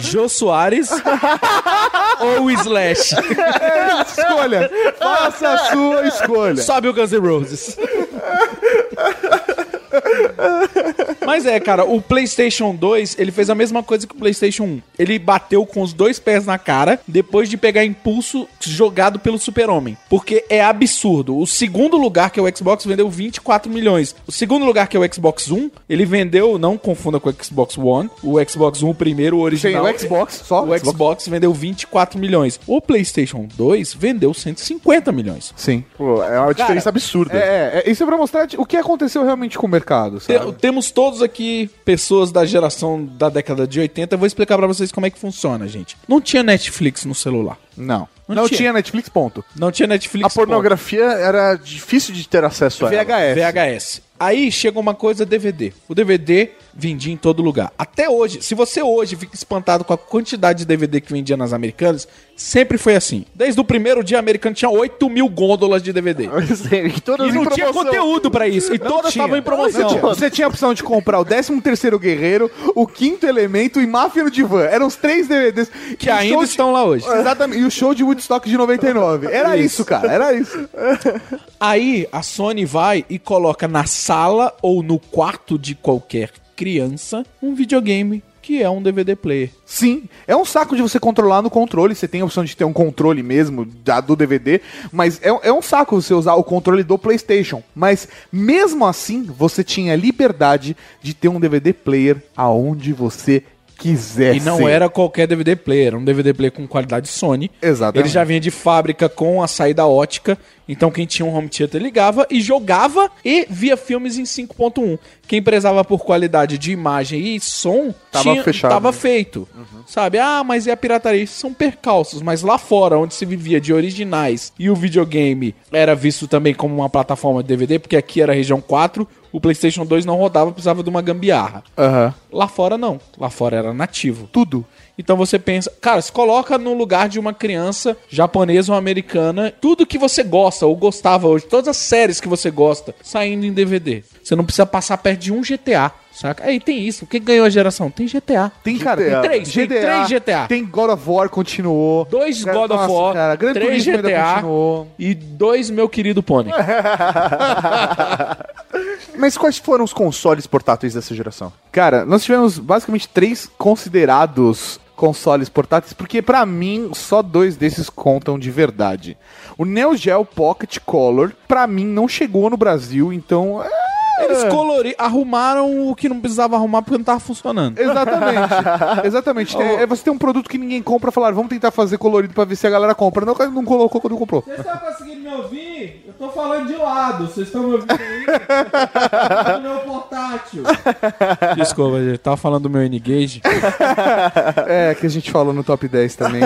S3: Jô Soares ou o Slash?
S1: Escolha. Faça a sua escolha.
S3: Sobe o Guns N' Roses. Mas é, cara, o PlayStation 2, ele fez a mesma coisa que o PlayStation 1. Ele bateu com os dois pés na cara depois de pegar impulso jogado pelo Super-Homem. Porque é absurdo. O segundo lugar, que é o Xbox, vendeu 24 milhões. O segundo lugar, que é o Xbox One, ele vendeu, não confunda com o Xbox One, o Xbox One primeiro, o
S1: Sim,
S3: original.
S1: o Xbox, só
S3: O Xbox vendeu 24 milhões. O PlayStation 2 vendeu 150 milhões.
S1: Sim.
S2: Pô, é uma diferença absurda.
S1: É, é, isso é pra mostrar o que aconteceu realmente com o mercado, Sabe?
S3: Temos todos aqui pessoas da geração da década de 80. Eu vou explicar pra vocês como é que funciona, gente. Não tinha Netflix no celular.
S1: Não.
S3: Não
S1: Não,
S3: tinha.
S1: tinha. Netflix, ponto.
S3: Não tinha Netflix.
S2: A pornografia era difícil de ter acesso a ela.
S1: VHS.
S3: VHS. Aí chega uma coisa DVD. O DVD vendia em todo lugar. Até hoje, se você hoje fica espantado com a quantidade de DVD que vendia nas americanas, sempre foi assim. Desde o primeiro dia, a americana tinha 8 mil gôndolas de DVD.
S2: Sim, todas
S3: E não tinha conteúdo pra isso. E todas
S1: Tinha.
S3: estavam em promoção.
S1: Não tinha. Você tinha a opção de comprar o 13 terceiro Guerreiro, o Quinto Elemento e Máfia no Divã. Eram os três DVDs.
S3: Que
S1: E
S3: ainda
S1: de-
S3: estão lá hoje.
S1: Exatamente. E o show de Woodstock de 99. Era isso, cara. Era isso.
S3: Aí a Sony vai e coloca na sala ou no quarto de qualquer criança um videogame que é um DVD player.
S1: Sim, é um saco de você controlar no controle. Você tem a opção de ter um controle mesmo da, do DVD, mas é, é um saco você usar o controle do PlayStation. Mas mesmo assim, você tinha liberdade de ter um DVD player aonde você quiser.
S3: E não era qualquer DVD player, era um DVD player com qualidade Sony.
S1: Exatamente.
S3: Ele já vinha de fábrica com a saída ótica. Então quem tinha um home theater ligava e jogava e via filmes em 5.1. Quem prezava por qualidade de imagem e som
S2: Tava fechado.
S3: tava feito. Sabe? Ah, mas e a pirataria? Isso são percalços. Mas lá fora, onde se vivia de originais e o videogame era visto também como uma plataforma de DVD, porque aqui era região 4, o PlayStation 2 não rodava, precisava de uma gambiarra.
S1: Aham.
S3: Lá fora não. Lá fora era nativo.
S1: Tudo.
S3: Então você pensa, cara, se coloca no lugar de uma criança japonesa ou americana, tudo que você gosta ou gostava hoje, todas as séries que você gosta, saindo em DVD. Você não precisa passar perto de um GTA, saca? Aí tem isso. Quem ganhou a geração? Tem GTA.
S1: Tem, cara,
S2: GTA.
S1: tem
S3: Três, tem três GTA.
S1: Tem God of War, continuou.
S3: Dois
S1: Cara,
S3: God of War,
S1: cara, Gran
S3: três
S1: Turismo
S3: GTA
S1: continuou.
S3: e dois Meu Querido Pony.
S2: Mas quais foram os consoles portáteis dessa geração?
S1: Cara, nós tivemos basicamente três considerados consoles portáteis, porque pra mim só dois desses contam de verdade. O Neo Geo Pocket Color, pra mim, não chegou no Brasil, então. é,
S3: Eles colori... arrumaram o que não precisava arrumar porque não tava funcionando.
S1: Exatamente. Exatamente. É, é você tem um produto que ninguém compra, falar, vamos tentar fazer colorido pra ver se a galera compra. Não, o cara não colocou quando comprou.
S3: Vocês estão conseguindo me ouvir? Eu tô falando de lado. Vocês estão me ouvindo aí? do meu portátil. Desculpa, gente. Tava falando do meu N-Gage.
S1: É, que a gente falou no top 10 também.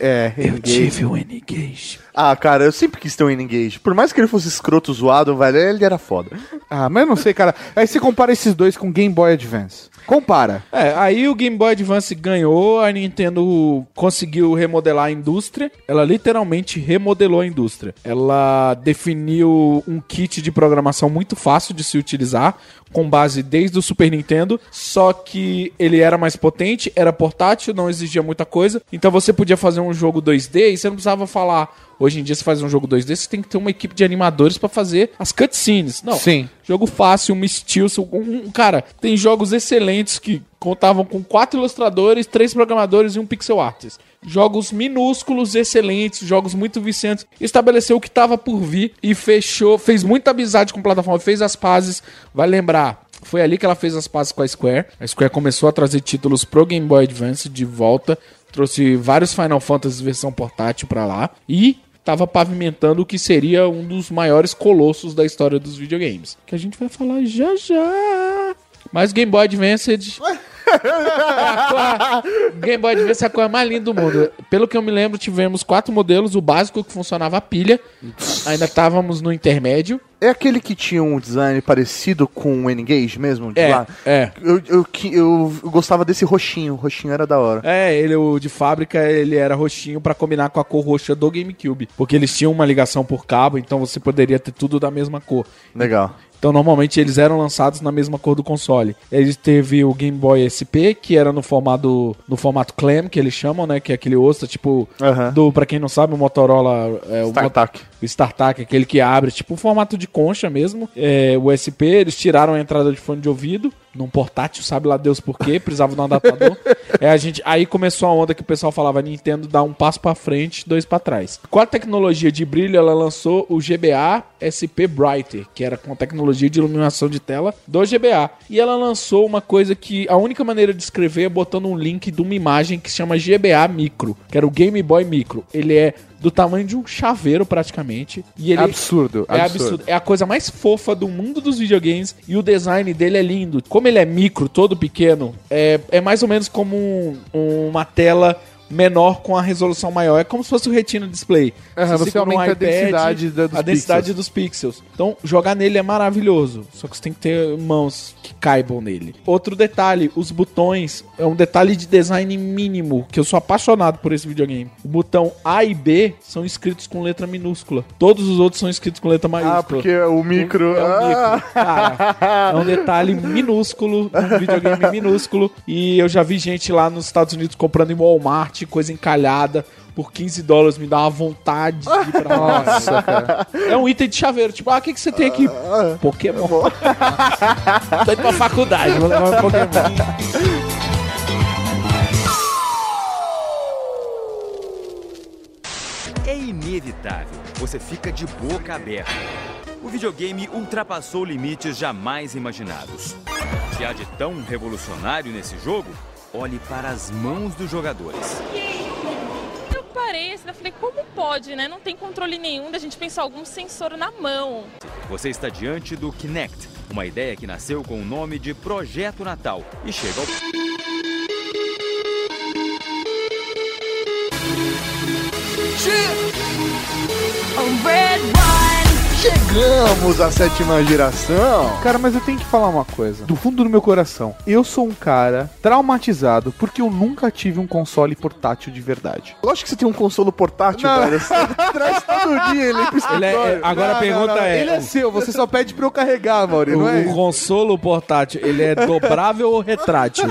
S1: é, Engage.
S3: o N-Gage.
S2: Ah, cara, eu sempre quis ter um N-Engage. Por mais que ele fosse escroto, zoado, velho, ele era foda.
S1: Ah, mas eu não sei, cara. Aí você compara esses dois com Game Boy Advance. Compara.
S3: É, aí o Game Boy Advance ganhou, a Nintendo conseguiu remodelar a indústria. Ela literalmente remodelou a indústria. Ela definiu um kit de programação muito fácil de se utilizar, com base desde o Super Nintendo, só que ele era mais potente, era portátil, não exigia muita coisa. Então você podia fazer um jogo 2D e você não precisava falar. Hoje em dia, se faz um jogo 2D, você tem que ter uma equipe de animadores pra fazer as cutscenes. Não.
S1: Sim.
S3: Jogo fácil, um estilo. Um, cara, tem jogos excelentes que contavam com quatro ilustradores, três programadores e um pixel artist. Jogos minúsculos, excelentes, jogos muito viciantes. Estabeleceu o que estava por vir e fechou, fez muita amizade com a plataforma, fez as pazes. Vai lembrar, foi ali que ela fez as pazes com a Square. A Square começou a trazer títulos pro Game Boy Advance de volta, trouxe vários Final Fantasy versão portátil pra lá e tava pavimentando o que seria um dos maiores colossos da história dos videogames, que a gente vai falar já já. Mas Game Boy Advance a cor- Game Boy Advance é a coisa mais linda do mundo. Pelo que eu me lembro, tivemos quatro modelos. O básico que funcionava a pilha. Ainda estávamos no intermédio.
S2: É aquele que tinha um design parecido com o N-Engage mesmo? De
S3: É,
S2: lá?
S3: é.
S2: Eu, eu, que- eu, eu gostava desse roxinho. O roxinho era da hora.
S3: É, ele o de fábrica, ele era roxinho pra combinar com a cor roxa do GameCube, porque eles tinham uma ligação por cabo, então você poderia ter tudo da mesma cor.
S2: Legal.
S3: Então, normalmente, eles eram lançados na mesma cor do console. Eles teve o Game Boy SP, que era no formato, no formato Clam, que eles chamam, né? Que é aquele osso, tipo,
S2: Aham.
S3: do, pra quem não sabe, o Motorola... É, o
S2: StarTAC.
S3: O StarTAC, aquele que abre, tipo um formato de concha mesmo. É, o SP, eles tiraram a entrada de fone de ouvido num portátil, sabe lá Deus por quê, precisava de um adaptador. é, a gente, aí começou a onda que o pessoal falava Nintendo dá um passo pra frente, dois pra trás. Com a tecnologia de brilho, ela lançou o GBA SP Brighter, que era com a tecnologia de iluminação de tela do GBA. E ela lançou uma coisa que a única maneira de escrever é botando um link de uma imagem que se chama GBA Micro, que era o Game Boy Micro. Ele é do tamanho de um chaveiro praticamente. E ele
S1: Absurdo,
S3: É
S1: absurdo.
S3: absurdo. É a coisa mais fofa do mundo dos videogames e o design dele é lindo. Como ele é micro, todo pequeno, é, é mais ou menos como um- uma tela menor com a resolução maior. É como se fosse o Retina Display.
S1: Aham, você
S3: um
S1: aumenta a densidade da- dos
S3: a densidade
S1: pixels.
S3: dos pixels. Então, jogar nele é maravilhoso. Só que você tem que ter mãos que caibam nele. Outro detalhe, os botões. É um detalhe de design mínimo, que eu sou apaixonado por esse videogame. O botão A e B são escritos com letra minúscula. Todos os outros são escritos com letra maiúscula.
S2: Ah, porque o micro.
S3: É um
S2: Ah,
S3: micro. Cara, é um detalhe minúsculo, um videogame minúsculo. E eu já vi gente lá nos Estados Unidos comprando em Walmart, coisa encalhada. Por 15 dólares me dá uma vontade de ir pra lá.
S1: Nossa, cara.
S3: É um item de chaveiro. Tipo, ah, o que, que você tem aqui? Pokémon. Tô indo pra faculdade, vou levar um Pokémon.
S8: É inevitável, você fica de boca aberta. O videogame ultrapassou limites jamais imaginados. O que há de tão revolucionário nesse jogo? Olhe para as mãos dos jogadores.
S9: Eu parei assim, eu falei, como pode, né? Não tem controle nenhum da gente pensar algum sensor na mão.
S8: Você está diante do Kinect, uma ideia que nasceu com o nome de Projeto Natal e chega ao
S2: Chegamos à sétima geração.
S1: Cara, mas eu tenho que falar uma coisa. Do fundo do meu coração, eu sou um cara traumatizado porque eu nunca tive um console portátil de verdade.
S2: Lógico que você tem um console portátil,
S1: Não.
S2: velho. Você traz todo dia ele pro
S3: Ele é- é- agora a
S1: Não,
S3: pergunta
S1: não, não.
S3: é:
S1: Ele é seu, você só pede pra eu carregar, Mauri,
S3: o,
S1: não é?
S3: o consolo portátil, ele é dobrável ou retrátil?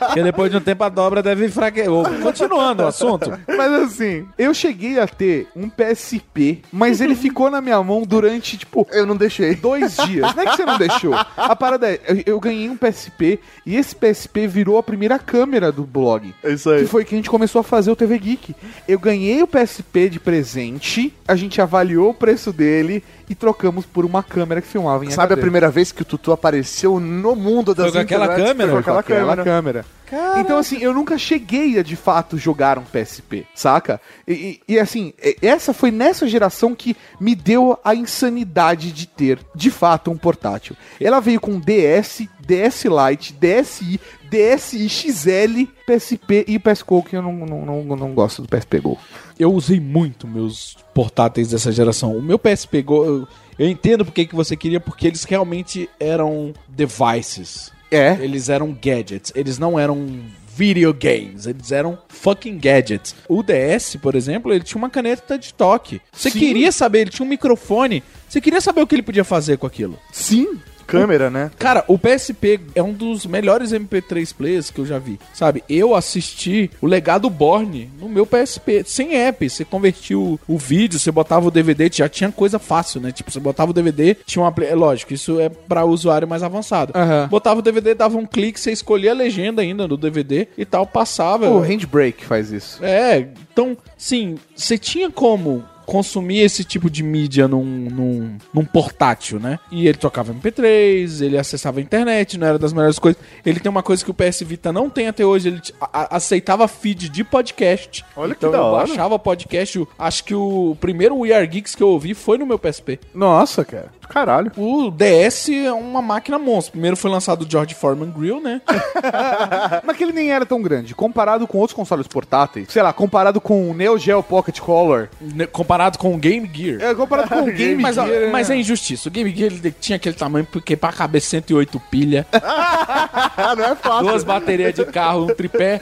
S3: Porque depois de um tempo a dobra deve enfraquecer. Continuando o assunto.
S1: Mas assim, eu cheguei a ter um PSP, mas ele ficou na minha mão durante, tipo,
S2: Eu não deixei.
S1: dois dias. Não é que você não deixou. A parada é, eu, eu ganhei um PSP e esse PSP virou a primeira câmera do blog.
S2: É isso aí.
S1: Que foi que a gente começou a fazer o TV Geek. Eu ganhei o PSP de presente, a gente avaliou o preço dele e trocamos por uma câmera que filmava em
S2: Sabe a
S1: HD.
S2: primeira vez que o Tutu apareceu no mundo das
S3: Foi com aquela câmera?
S2: Foi com aquela,
S1: aquela
S2: câmera.
S1: câmera. Então, assim, eu nunca cheguei a de fato jogar um PSP, saca? E, e- e, assim, essa foi nessa geração que me deu a insanidade de ter, de fato, um portátil. Ela veio com DS, DS Lite, DSi, DSi XL, PSP e PS Go, que eu não, não, não, não gosto do PSP Go.
S3: Eu usei muito meus portáteis dessa geração. O meu PSP Go, eu, eu entendo porque que você queria, porque eles realmente eram devices.
S1: É.
S3: Eles eram gadgets. Eles não eram videogames. Eles eram fucking gadgets. O DS, por exemplo, ele tinha uma caneta de toque. Você
S1: Sim.
S3: queria saber, ele tinha um microfone. Você queria saber o que ele podia fazer com aquilo.
S1: Sim.
S2: Câmera, né?
S3: Cara, o PSP é um dos melhores MP3 players que eu já vi. Sabe, eu assisti o Legado Borne no meu PSP, sem app. Você convertia o, o vídeo, você botava o DVD, já tinha coisa fácil, né? Tipo, você botava o DVD, tinha uma play... é Lógico, isso é pra usuário mais avançado.
S1: Aham.
S3: Botava o DVD, dava um clique, você escolhia a legenda ainda do DVD e tal, passava.
S1: O Handbrake faz isso.
S3: É, então, sim, você tinha como consumir esse tipo de mídia num, num, num portátil, né? E ele tocava MP3, ele acessava a internet, não era das melhores coisas. Ele tem uma coisa que o PS Vita não tem até hoje, ele a- aceitava feed de podcast.
S2: Olha que
S3: então
S2: da
S3: eu
S2: hora.
S3: baixava podcast, acho que o primeiro We Are Geeks que eu ouvi foi no meu PSP.
S1: Nossa, cara.
S2: Caralho.
S3: O DS é uma máquina monstro. Primeiro foi lançado o George Foreman Grill, né?
S1: Mas que ele nem era tão grande. Comparado com outros consoles portáteis, sei lá, comparado com o Neo Geo Pocket Color,
S3: Ne- Comparado com o Game Gear.
S1: é, comparado com o Game
S3: mas, ó,
S1: Gear, né?
S3: mas é injustiça. O Game Gear ele tinha aquele tamanho porque pra caber 108 pilha,
S2: Ah, não é fácil.
S3: duas baterias de carro, um tripé.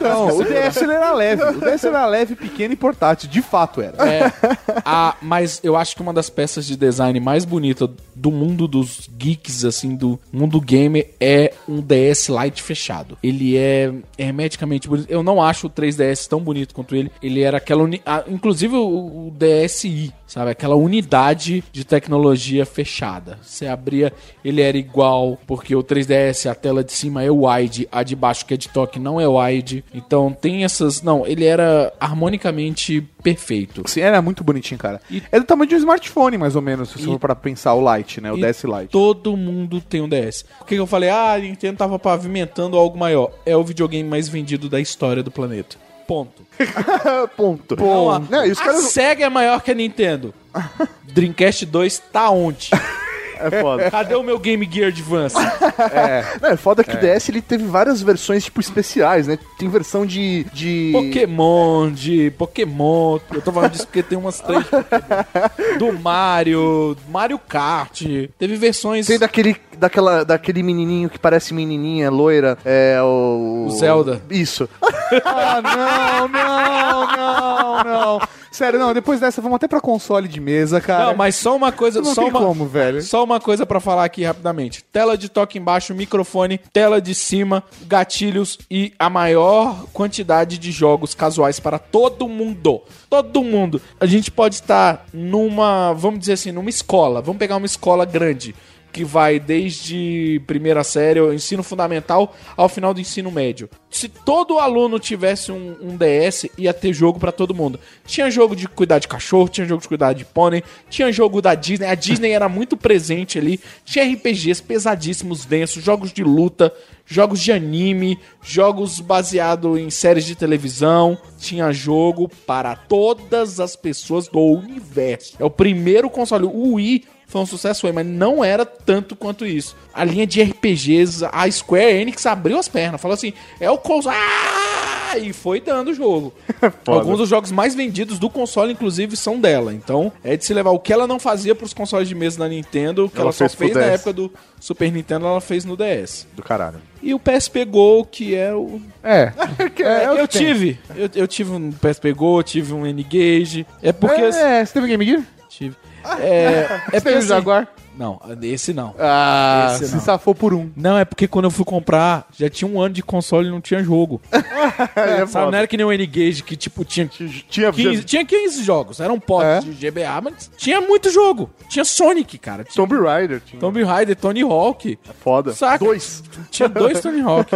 S1: Não, o. DS era leve. O DS era leve, pequeno e portátil. De fato era.
S3: É, a, mas eu acho que uma das peças de design mais bonita do mundo dos geeks, assim, do mundo gamer, é um DS Lite fechado. Ele é hermeticamente bonito. Eu não acho o 3DS tão bonito quanto ele. Ele era aquela. Uni... ah, inclusive o, o DSi, sabe? Aquela unidade de tecnologia fechada. Você abria, ele era igual, porque o 3DS, a tela de cima é wide, a de baixo, que é de toque, não é wide. Então tem essas. Não, ele era harmonicamente perfeito.
S1: Sim, era muito bonitinho, cara.
S3: E-
S1: É do tamanho de um smartphone, mais ou menos, se
S3: E-
S1: for para pensar o Lite, né? O DS Lite.
S3: Todo mundo tem um DS. Por que que eu falei? Ah, a Nintendo tava pavimentando algo maior. É o videogame mais vendido da história do planeta. Ponto.
S2: Ponto.
S3: Não, a,
S2: Não,
S3: a
S2: caras.
S3: SEGA é maior que a Nintendo. Dreamcast 2 tá onde?
S2: É foda.
S3: Cadê o meu Game Gear Advance?
S2: Não, é foda que o DS ele teve várias versões, tipo, especiais, né? Tem versão de. de...
S3: Pokémon, de Pokémon. Eu tô falando disso porque tem umas três. Do Mario, Mario Kart. Teve versões.
S2: Tem daquele, daquela, daquele menininho que parece menininha, loira, é o...
S3: O Zelda.
S2: Isso.
S1: Ah, não, não, não, não. Sério, não, depois dessa vamos até pra console de mesa, cara.
S3: Não, mas só uma coisa,
S1: Não
S3: só
S1: tem
S3: uma,
S1: como, velho.
S3: Só uma coisa pra falar aqui rapidamente. Tela de toque embaixo, microfone, tela de cima, gatilhos e a maior quantidade de jogos casuais para todo mundo. Todo mundo. A gente pode estar numa, vamos dizer assim, numa escola. Vamos pegar uma escola grande que vai desde primeira série, ensino fundamental, ao final do ensino médio. Se todo aluno tivesse um, um DS, ia ter jogo pra todo mundo. Tinha jogo de cuidar de cachorro, tinha jogo de cuidar de pônei, tinha jogo da Disney. A Disney era muito presente ali. Tinha RPGs pesadíssimos, densos, jogos de luta, jogos de anime, jogos baseados em séries de televisão. Tinha jogo para todas as pessoas do universo. É o primeiro console. O Wii foi um sucesso, foi, mas não era tanto quanto isso. A linha de RPGs, a Square Enix abriu as pernas, falou assim: é o console. Ah! E foi dando o jogo. Alguns dos jogos mais vendidos do console, inclusive, são dela. Então, é de se levar o que ela não fazia pros consoles de mesa da Nintendo, o que ela,
S2: Ela
S3: só
S2: fez
S3: na época do Super Nintendo, ela fez no DS.
S2: Do caralho.
S3: E o PSP Go, que é o.
S1: É. é, é o
S3: eu
S1: tem.
S3: tive. Eu, eu tive um PSP Go, tive um N-Gage. É porque.
S1: É, você teve Game Gear?
S3: Tive. É, é
S1: Você
S3: assim,
S1: Jaguar?
S3: Não, esse não.
S1: Ah,
S3: Esse
S1: se
S3: não.
S1: safou por um.
S3: Não, é porque quando eu fui comprar, já tinha um ano de console e não tinha jogo.
S2: É,
S3: Sabe, não era que nem o N-Gage que, tipo, tinha
S2: Tinha
S3: 15, tinha 15 jogos. Era um pote
S1: É?
S3: de GBA, mas tinha muito jogo. Tinha Sonic, cara. Tinha
S2: Tomb Raider. Tinha.
S3: Tomb Raider, Tony Hawk.
S2: Foda.
S3: Saca?
S2: Dois.
S3: Tinha dois Tony Hawk.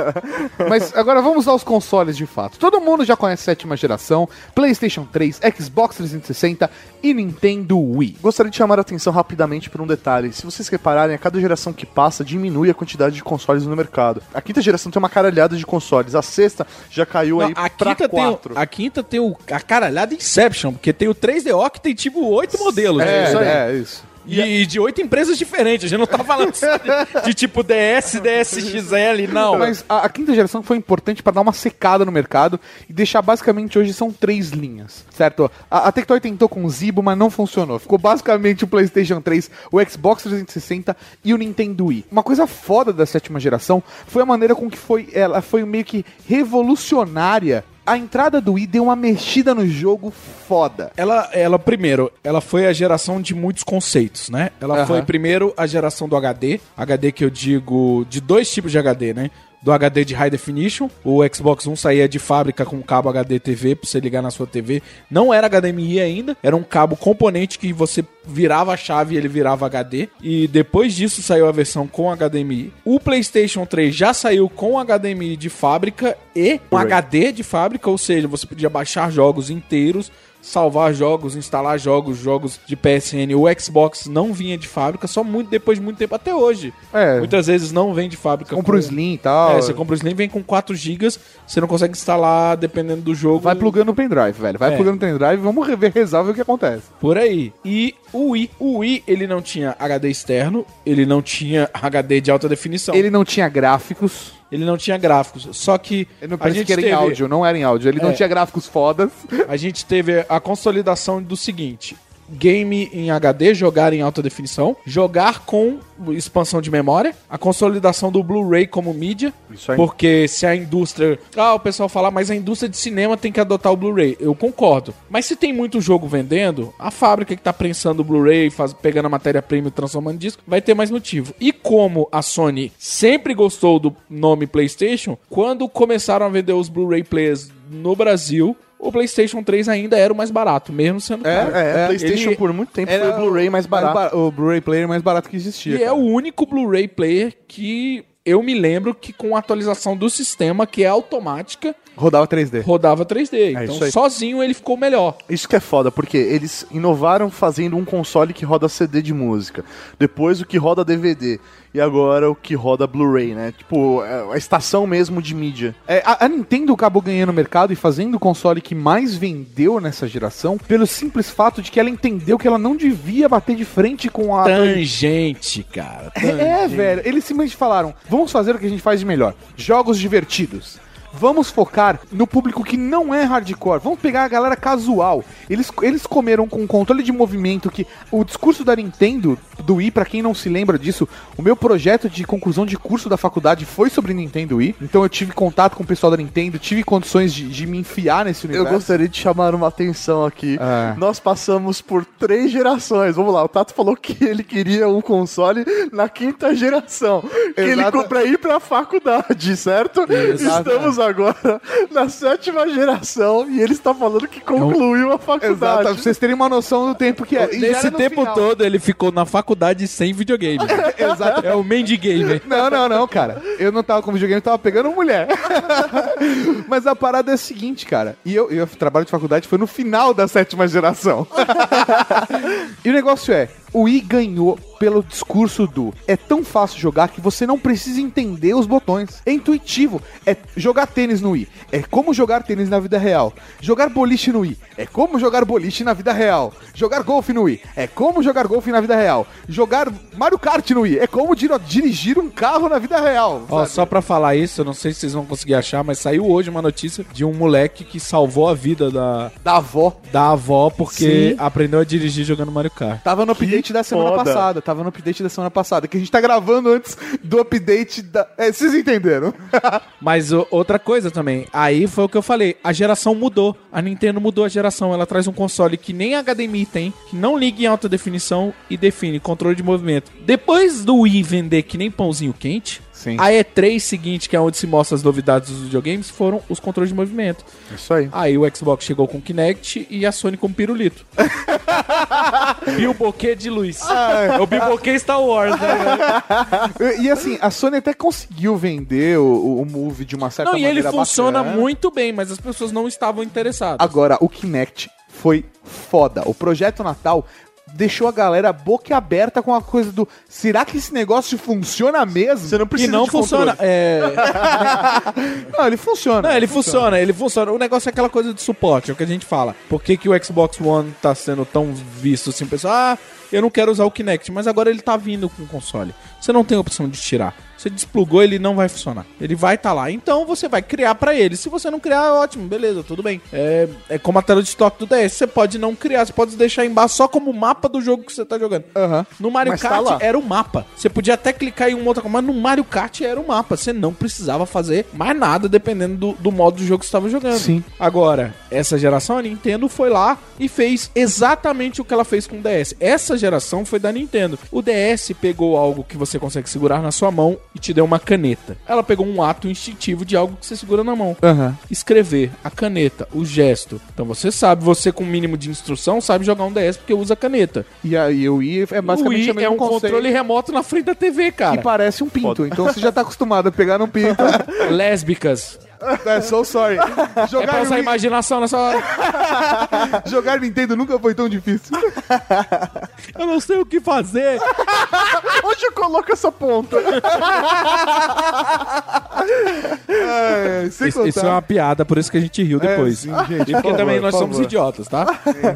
S1: Mas agora vamos aos consoles de fato. Todo mundo já conhece a sétima geração, PlayStation 3, Xbox 360 e Nintendo Wii.
S2: Gostaria de chamar a atenção rapidamente por um detalhe. Se vocês repararem, a cada geração que passa diminui a quantidade de consoles no mercado. A quinta geração tem uma caralhada de consoles. A sexta já caiu
S3: Não,
S2: aí
S3: a,
S2: pra
S3: quinta tem,
S2: quatro.
S3: a quinta tem o, a caralhada Inception, porque tem o 3DO que tem tipo oito modelos.
S1: É,
S3: isso aí.
S1: é, isso.
S3: E de oito empresas diferentes. A gente não tá falando de, de tipo DS, DSXL, não.
S1: Mas a, a quinta geração foi importante para dar uma secada no mercado e deixar basicamente hoje são três linhas, certo? A, a Tectoy tentou com o Zibo, mas não funcionou. Ficou basicamente o PlayStation 3, o Xbox 360 e o Nintendo Wii. Uma coisa foda da sétima geração foi a maneira com que foi ela foi meio que revolucionária. A entrada do Wii deu uma mexida no jogo foda.
S3: Ela, ela, primeiro, ela foi a geração de muitos conceitos, né? Ela foi, primeiro, a geração do HD. HD que eu digo de dois tipos de HD, né? Do HD de High Definition. O Xbox One saía de fábrica com cabo HD TV pra você ligar na sua TV. Não era HDMI ainda, era um cabo componente que você virava a chave e ele virava HD. E depois disso saiu a versão com HDMI. O PlayStation 3 já saiu com HDMI de fábrica e um HD de fábrica, ou seja, você podia baixar jogos inteiros salvar jogos, instalar jogos, jogos de PSN. O Xbox não vinha de fábrica, só muito depois de muito tempo, até hoje.
S1: É.
S3: Muitas vezes não vem de fábrica.
S1: Compra
S3: com-
S1: o Slim e tal.
S3: É, você compra o Slim, vem com 4 GB, você não consegue instalar dependendo do jogo.
S1: Vai plugando no pendrive, velho. Vai
S3: É.
S1: plugando no pendrive, vamos rever, resolve o que acontece.
S3: Por aí. E o Wii, o Wii, ele não tinha HD externo, ele não tinha HD de alta definição.
S1: Ele não tinha gráficos.
S3: Ele não tinha gráficos. Só que
S1: Ele não
S3: a gente
S1: que era em
S3: teve-
S1: áudio, não era em áudio. Ele não
S3: É.
S1: tinha gráficos fodas.
S3: a gente teve a consolidação do seguinte. Game em HD, jogar em alta definição, jogar com expansão de memória, a consolidação do Blu-ray como mídia,
S2: Isso aí.
S3: porque se a indústria, ah, o pessoal fala, mas a indústria de cinema tem que adotar o Blu-ray. Eu concordo. Mas se tem muito jogo vendendo, a fábrica que tá prensando o Blu-ray, pegando a matéria-prima e transformando em disco, vai ter mais motivo. E como a Sony sempre gostou do nome PlayStation, quando começaram a vender os Blu-ray players no Brasil, o PlayStation 3 ainda era o mais barato, mesmo sendo caro.
S2: É,
S1: É,
S2: PlayStation
S1: ele-
S2: por muito tempo
S1: Era
S2: foi o Blu-ray mais barato.
S1: ba- O Blu-ray player mais barato que existia.
S3: E é
S1: cara.
S3: o único Blu-ray player que eu me lembro que com a atualização do sistema, que é automática,
S1: Rodava 3D.
S3: rodava 3D. então
S2: isso aí.
S3: sozinho ele ficou melhor.
S2: Isso que é foda, porque eles inovaram fazendo um console que roda CD de música. Depois o que roda DVD. E agora o que roda Blu-ray, né? Tipo, é a estação mesmo de mídia.
S1: É, a, a Nintendo acabou ganhando o mercado e fazendo o console que mais vendeu nessa geração pelo simples fato de que ela entendeu que ela não devia bater de frente com a.
S3: Tangente, cara.
S1: É, é, velho. Eles simplesmente falaram: vamos fazer o que a gente faz de melhor. Jogos divertidos. Vamos focar no público que não é hardcore. Vamos pegar a galera casual. Eles, eles comeram com controle de movimento que o discurso da Nintendo, do Wii, pra quem não se lembra disso, o meu projeto de conclusão de curso da faculdade foi sobre Nintendo Wii. Então eu tive contato com o pessoal da Nintendo, tive condições de, de me enfiar nesse
S2: Eu
S1: universo.
S2: gostaria de chamar uma atenção aqui.
S1: É.
S2: Nós passamos por três gerações. Vamos lá, o Tato falou que ele queria um console na quinta geração. Que ele
S1: Exato.
S2: pra ir pra faculdade, certo?
S1: Exato.
S2: Estamos agora na sétima geração e ele está falando que concluiu a faculdade.
S1: Exato, pra vocês terem uma noção do tempo que é. E já
S3: Nesse
S1: era no
S3: tempo
S1: final.
S3: todo ele ficou na faculdade sem videogame.
S1: Exato.
S3: É o Mandy Gamer.
S1: Não, não, não, cara. Eu não tava com videogame, eu tava pegando mulher. Mas a parada é a seguinte, cara. E eu, eu trabalho de faculdade foi no final da sétima geração. e o negócio é, o Wii ganhou pelo discurso do é tão fácil jogar que você não precisa entender os botões. É intuitivo. É jogar tênis no Wii. É como jogar tênis na vida real. Jogar boliche no Wii. É como jogar boliche na vida real. Jogar golfe no Wii. É como jogar golfe na vida real. Jogar Mario Kart no Wii. É como dir- dirigir um carro na vida real.
S3: Ó, só pra falar isso, eu não sei se vocês vão conseguir achar, mas saiu hoje uma notícia de um moleque que salvou a vida da,
S1: Da avó.
S3: da avó porque
S1: Sim.
S3: aprendeu a dirigir jogando Mario Kart.
S1: Tava no update da semana
S2: foda.
S1: passada. Tava no update da semana passada. Que a gente tá gravando antes do update da. É, vocês entenderam?
S3: Mas o- outra coisa também, aí foi o que eu falei, a geração mudou. A Nintendo mudou a geração, ela traz um console que nem a HDMI tem, que não liga em alta definição e define controle de movimento. Depois do Wii vender que nem pãozinho quente,
S1: Sim.
S3: a E3 seguinte, que é onde se mostra as novidades dos videogames, foram os controles de movimento.
S2: Isso aí.
S3: Aí o Xbox chegou com o Kinect e a Sony com o pirulito. Bilboquê de luz. É o Bilboquê Star Wars, né?
S1: E, e assim, a Sony até conseguiu vender o, o, Move de uma certa
S3: Não, e
S1: maneira.
S3: ele funciona
S1: bacana.
S3: muito bem, mas as pessoas não estavam interessadas.
S1: Agora, o Kinect foi foda. O projeto Natal deixou a galera boca aberta com a coisa do será que esse negócio funciona mesmo?
S2: Você não
S3: E
S2: precisa
S3: não
S2: de
S3: funciona. É...
S1: Não, ele funciona.
S3: Não, ele funciona, ele funciona. O negócio é aquela coisa de suporte, é o que a gente fala. Por que, que o Xbox One tá sendo tão visto assim? O pessoal, ah, eu não quero usar o Kinect, mas agora ele tá vindo com o console. Você não tem opção de tirar. Você desplugou, ele não vai funcionar. Ele vai estar tá lá. Então você vai criar pra ele. Se você não criar, ótimo, beleza, tudo bem. É, é como a tela de estoque do DS. Você pode não criar, você pode deixar embaixo só como mapa do jogo que você tá jogando.
S1: Aham.
S3: No Mario
S2: Mas tá
S3: Kart
S2: lá.
S3: era o mapa. Você podia até clicar em uma outra coisa, mas no Mario Kart era o mapa. Você não precisava fazer mais nada dependendo do, do modo do jogo que você estava jogando.
S1: Sim.
S3: Agora, essa geração, a Nintendo foi lá e fez exatamente o que ela fez com o DS. Essa geração foi da Nintendo. O DS pegou algo que você consegue segurar na sua mão e te deu uma caneta. Ela pegou um ato instintivo de algo que você segura na mão.
S1: Aham.
S3: Escrever, a caneta, o gesto. Então você sabe, você com o mínimo de instrução sabe jogar um DS porque usa a
S1: E aí o Wii é basicamente
S3: Wii
S1: o mesmo
S3: é um
S1: conceito
S3: controle remoto na frente da TV, cara.
S1: que parece um pinto. Então você já tá acostumado a pegar no pinto.
S3: Lésbicas.
S1: É, so sorry.
S3: É pra
S1: Jogar,
S3: usar a
S1: Wii-
S3: imaginação nessa hora.
S1: jogar Nintendo nunca foi tão difícil.
S3: Eu não sei o que fazer.
S2: Onde eu coloco essa ponta?
S1: E sem
S3: Isso, isso é uma piada, por isso que a gente riu depois.
S1: sim, gente,
S3: e porque
S1: por
S3: também
S1: favor,
S3: nós
S1: por
S3: somos
S1: favor.
S3: idiotas, tá?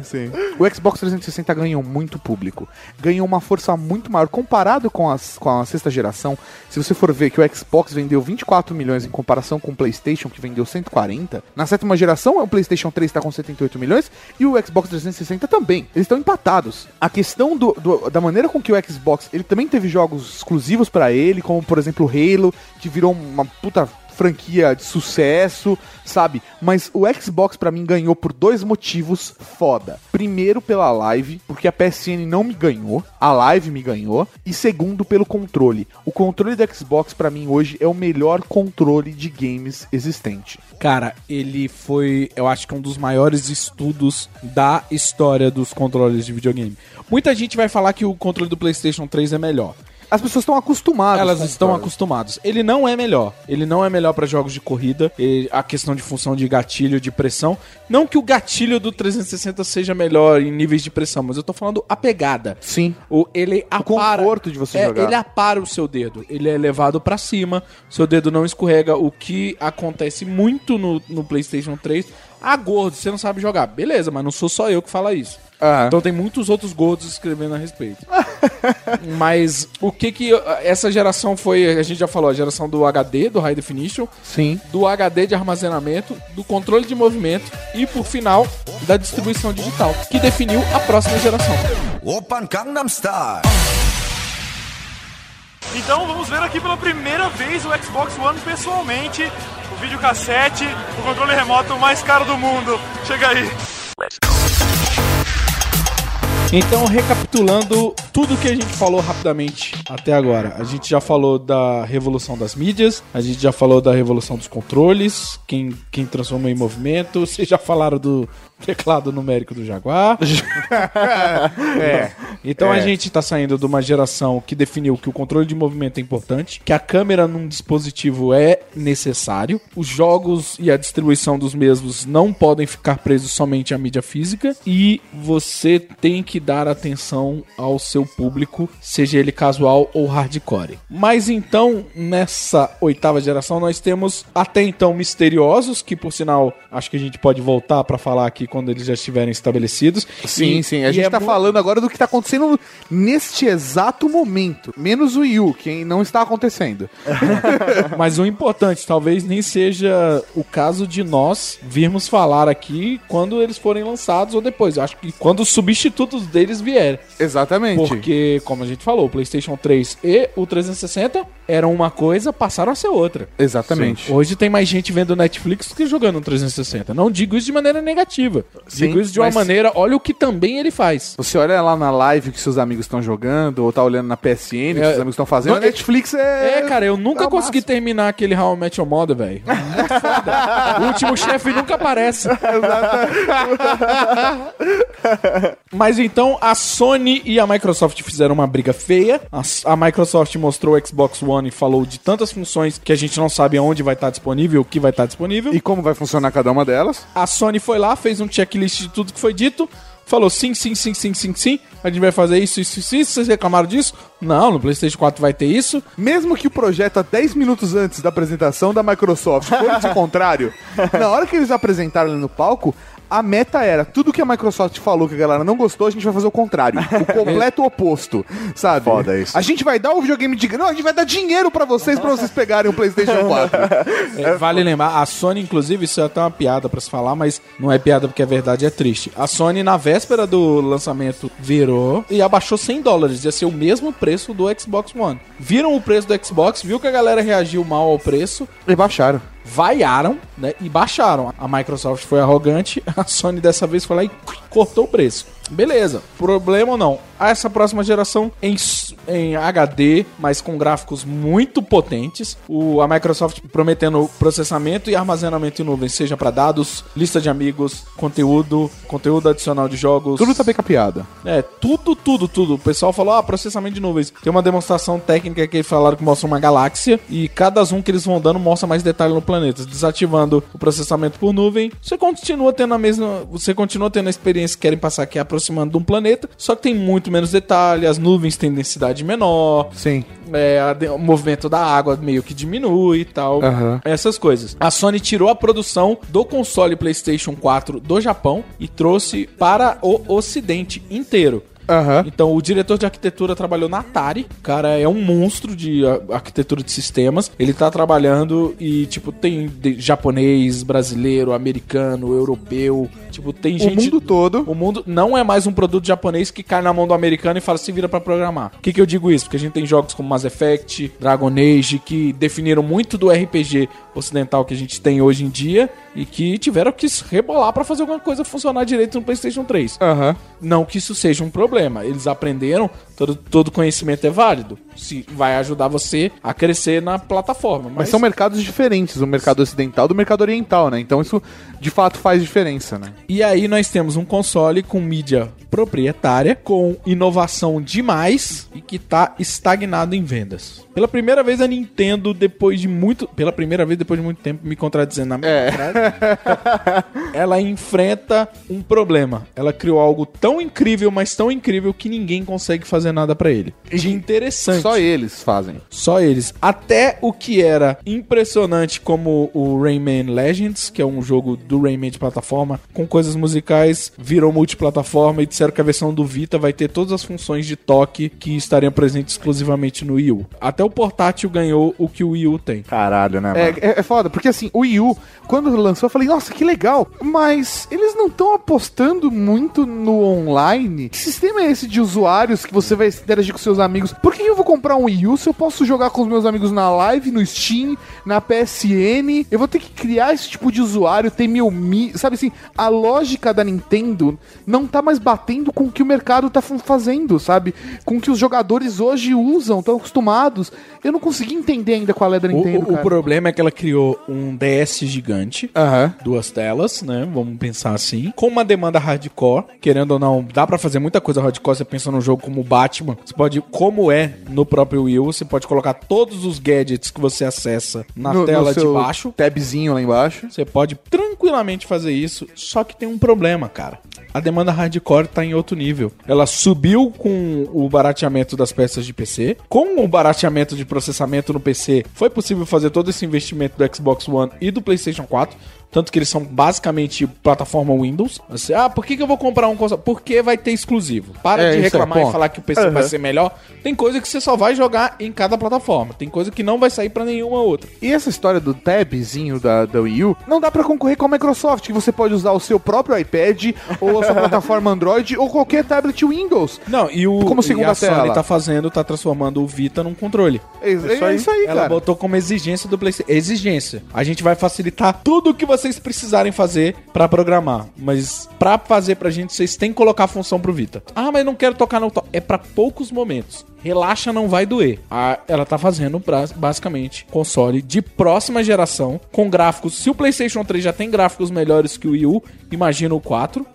S1: Sim. O Xbox 360 ganhou muito público. Ganhou uma força muito maior. Comparado com, as, com a sexta geração, se você for ver que o Xbox vendeu 24 milhões em comparação com o PlayStation, que vendeu 140, na sétima geração o PlayStation 3 está com 78 milhões e o Xbox 360 também. Eles estão empatados. A questão do, do- da maneira com que o Xbox. Ele também teve jogos exclusivos para ele, como por exemplo o Halo, que virou uma puta franquia de sucesso, sabe? Mas o Xbox pra mim ganhou por dois motivos foda. Primeiro pela live, porque a PSN não me ganhou, a live me ganhou, e segundo pelo controle. O controle do Xbox pra mim hoje é o melhor controle de games existente.
S3: Cara, ele foi, eu acho que um dos maiores estudos da história dos controles de videogame. Muita gente vai falar que o controle do PlayStation 3 é melhor.
S1: As pessoas estão acostumadas.
S3: Elas
S1: o
S3: estão acostumadas. Ele não é melhor. Ele não é melhor pra jogos de corrida. E a questão de função de gatilho, de pressão. Não que o gatilho do 360 seja melhor em níveis de pressão, mas eu tô falando a pegada.
S1: Sim.
S3: O, ele apara,
S1: conforto de você
S3: é,
S1: jogar.
S3: Ele apara o seu dedo. Ele é levado pra cima. Seu dedo não escorrega. O que acontece muito no, no PlayStation 3. Ah, gordo, você não sabe jogar. Beleza, mas não sou só eu que fala isso.
S1: Ah.
S3: Então tem muitos outros gordos escrevendo a respeito. Mas o que que essa geração foi, a gente já falou, a geração do HD, do High Definition,
S1: Sim.
S3: do HD de armazenamento, do controle de movimento e, por final, da distribuição digital, que definiu a próxima geração.
S6: Open Gangnam Style.
S10: Então vamos ver aqui pela primeira vez o Xbox One pessoalmente, o videocassete, o controle remoto mais caro do mundo. Chega aí.
S3: Então, recapitulando tudo que a gente falou rapidamente até agora. A gente já falou da revolução das mídias, a gente já falou da revolução dos controles, quem, quem transformou em movimento, vocês já falaram do teclado numérico do Jaguar.
S1: É.
S3: Então a
S1: É.
S3: gente tá saindo de uma geração que definiu que o controle de movimento é importante, que a câmera num dispositivo é necessário, os jogos e a distribuição dos mesmos não podem ficar presos somente à mídia física e você tem que dar atenção ao seu público, seja ele casual ou hardcore. Mas então, nessa oitava geração, nós temos até então misteriosos, que por sinal acho que a gente pode voltar pra falar aqui quando eles já estiverem estabelecidos.
S1: Sim,
S3: E-
S1: sim. A gente
S3: é
S1: tá
S3: mu-
S1: falando agora do que tá acontecendo neste exato momento. Menos o Wii U, que não está acontecendo.
S3: Mas o importante, talvez nem seja o caso de nós virmos falar aqui quando eles forem lançados ou depois. Eu acho que quando os substitutos deles vierem.
S1: Exatamente.
S3: Porque, como a gente falou, o PlayStation 3 e o 360 eram uma coisa, passaram a ser outra.
S1: Exatamente.
S3: Hoje tem mais gente vendo Netflix do que jogando no 360. Não digo isso de maneira negativa.
S1: Sim,
S3: digo isso de uma maneira, olha o que também ele faz.
S1: Você olha lá na live que seus amigos estão jogando, ou tá olhando na PSN que
S3: É.
S1: seus amigos estão fazendo,
S3: Não,
S1: a Netflix é.
S3: É, cara, eu nunca
S1: é
S3: consegui terminar aquele How I Met Your Mother, velho. O último chefe nunca aparece. Mas então a Sony e a Microsoft fizeram uma briga feia. A, a Microsoft mostrou o Xbox One e falou de tantas funções que a gente não sabe aonde vai estar disponível, o que vai estar disponível.
S1: E como vai funcionar cada uma delas?
S3: A Sony foi lá, fez um checklist de tudo que foi dito. Falou sim, sim, sim, sim, sim, sim. A gente vai fazer isso, isso, isso, isso. Vocês reclamaram disso? Não, no PlayStation 4 vai ter isso.
S1: Mesmo que o projeto, há 10 minutos antes da apresentação da Microsoft, fosse o contrário, na hora que eles apresentaram ali no palco, a meta era, tudo que a Microsoft falou que a galera não gostou, a gente vai fazer o contrário. O completo oposto, sabe?
S2: Foda isso.
S1: A gente vai dar o videogame de... Não, a gente vai dar dinheiro pra vocês, pra vocês pegarem o PlayStation 4.
S3: É, vale lembrar, a Sony, inclusive, isso é até uma piada pra se falar, mas não é piada porque é verdade, é triste. A Sony, na véspera do lançamento, virou e abaixou 100 dólares. Ia ser o mesmo preço do Xbox One. Viram o preço do Xbox, viu que a galera reagiu mal ao preço,
S1: E baixaram.
S3: Vaiaram, né, e baixaram. A Microsoft foi arrogante, a Sony dessa vez foi lá e cortou o preço. Beleza, problema ou não. Essa próxima geração em, em HD, mas com gráficos muito potentes. O, a Microsoft prometendo processamento e armazenamento em nuvem, seja para dados, lista de amigos, conteúdo, conteúdo adicional de jogos.
S1: Tudo tá bem capeado.
S3: É, tudo, tudo, tudo. O pessoal falou, ah, processamento de nuvens. Tem uma demonstração técnica que eles falaram que mostra uma galáxia e cada zoom que eles vão dando mostra mais detalhe no planeta. Desativando o processamento por nuvem, você continua tendo a mesma, você continua tendo a experiência que querem passar, que é a aproximando de um planeta, só que tem muito menos detalhe, as nuvens têm densidade menor,
S1: Sim.
S3: é, o movimento da água meio que diminui e tal.
S1: Aham.
S3: Essas coisas. A Sony tirou a produção do console PlayStation 4 do Japão e trouxe para o Ocidente inteiro.
S1: Aham.
S3: Então, o diretor de arquitetura trabalhou na Atari. O cara é um monstro de arquitetura de sistemas. Ele tá trabalhando e, tipo, tem japonês, brasileiro, americano, europeu. Tipo, tem
S1: O
S3: gente.
S1: mundo todo.
S3: O mundo não é mais um produto japonês que cai na mão do americano e fala se vira pra programar. Por que, que eu digo isso? Porque a gente tem jogos como Mass Effect, Dragon Age, que definiram muito do RPG ocidental que a gente tem hoje em dia e que tiveram que se rebolar pra fazer alguma coisa funcionar direito no PlayStation 3.
S1: Aham.
S3: Não que isso seja um problema. Eles aprenderam, todo, todo conhecimento é válido. Se vai ajudar você a crescer na plataforma. Mas,
S1: Mas são mercados diferentes, o mercado ocidental do mercado oriental, né? Então isso de fato faz diferença, né?
S3: E aí nós temos um console com mídia proprietária, com inovação demais e que tá estagnado em vendas. Pela primeira vez a Nintendo, depois de muito. Pela primeira vez, depois de muito tempo, me contradizendo na minha frase, ela enfrenta um problema. Ela criou algo tão incrível, mas tão incrível que ninguém consegue fazer nada pra ele. De interessante.
S1: Só eles fazem.
S3: Só eles. Até o que era impressionante, como o Rayman Legends, que é um jogo do Rayman de plataforma, com coisas musicais, virou multiplataforma e disseram que a versão do Vita vai ter todas as funções de toque que estariam presentes exclusivamente no Wii U. Até o portátil ganhou o que o Wii U tem.
S2: Caralho, né, mano?
S1: É, é, é foda, porque assim, o Wii U, quando lançou, eu falei, nossa, que legal. Mas eles não estão apostando muito no online. Que sistema é esse de usuários que você vai interagir com seus amigos? Por que eu vou comprar um Wii U se eu posso jogar com os meus amigos na live, no Steam, na PSN? Eu vou ter que criar esse tipo de usuário, ter meu mi. Sabe assim, a lógica da Nintendo não tá mais batendo com o que o mercado tá fa- fazendo, sabe? Com o que os jogadores hoje usam, estão acostumados. Eu não consegui entender ainda qual é da
S3: O,
S1: Nintendo.
S3: o- o
S1: cara.
S3: problema é que ela criou um DS gigante,
S1: Aham.
S3: duas telas, né? Vamos pensar assim. Com uma demanda hardcore, querendo ou não, dá pra fazer muita coisa hardcore. Você pensa num jogo como Batman, você pode, como é no próprio Wii U, você pode colocar todos os gadgets que você acessa na
S1: No- no
S3: tela de
S1: seu
S3: baixo.
S1: Tabzinho lá embaixo.
S3: Você pode tranquilamente fazer isso, só que tem um problema, cara. A demanda hardcore tá em outro nível. Ela subiu com o barateamento das peças de PC. Com o barateamento de processamento no PC, foi possível fazer todo esse investimento do Xbox One e do PlayStation 4. Tanto que eles são basicamente plataforma Windows. Você, ah, por que, que eu vou comprar um console? Porque vai ter exclusivo. Para
S1: É,
S3: de
S1: isso é
S3: reclamar e
S1: ponto.
S3: falar que o PC vai ser melhor. Tem coisa que você só vai jogar em cada plataforma. Tem coisa que não vai sair pra nenhuma outra.
S1: E essa história do tabzinho da, da Wii U não dá pra concorrer com a Microsoft, que você pode usar o seu próprio iPad ou a sua plataforma Android ou qualquer tablet Windows.
S3: Não, e o
S1: Como
S3: e
S1: segunda
S3: a Sony
S1: tela.
S3: tá fazendo, tá transformando o Vita num controle.
S1: É, é isso aí,
S3: Ela
S1: cara.
S3: botou como exigência do PlayStation. Exigência. A gente vai facilitar tudo o que vocês precisarem fazer pra programar. Mas pra fazer pra gente, vocês têm que colocar a função pro Vita. Ah, mas não quero tocar no. to-" É pra poucos momentos. Relaxa, não vai doer. Ah, ela tá fazendo basicamente console de próxima geração com gráficos. Se o PlayStation 3 já tem gráficos melhores que o Wii U, imagina o 4.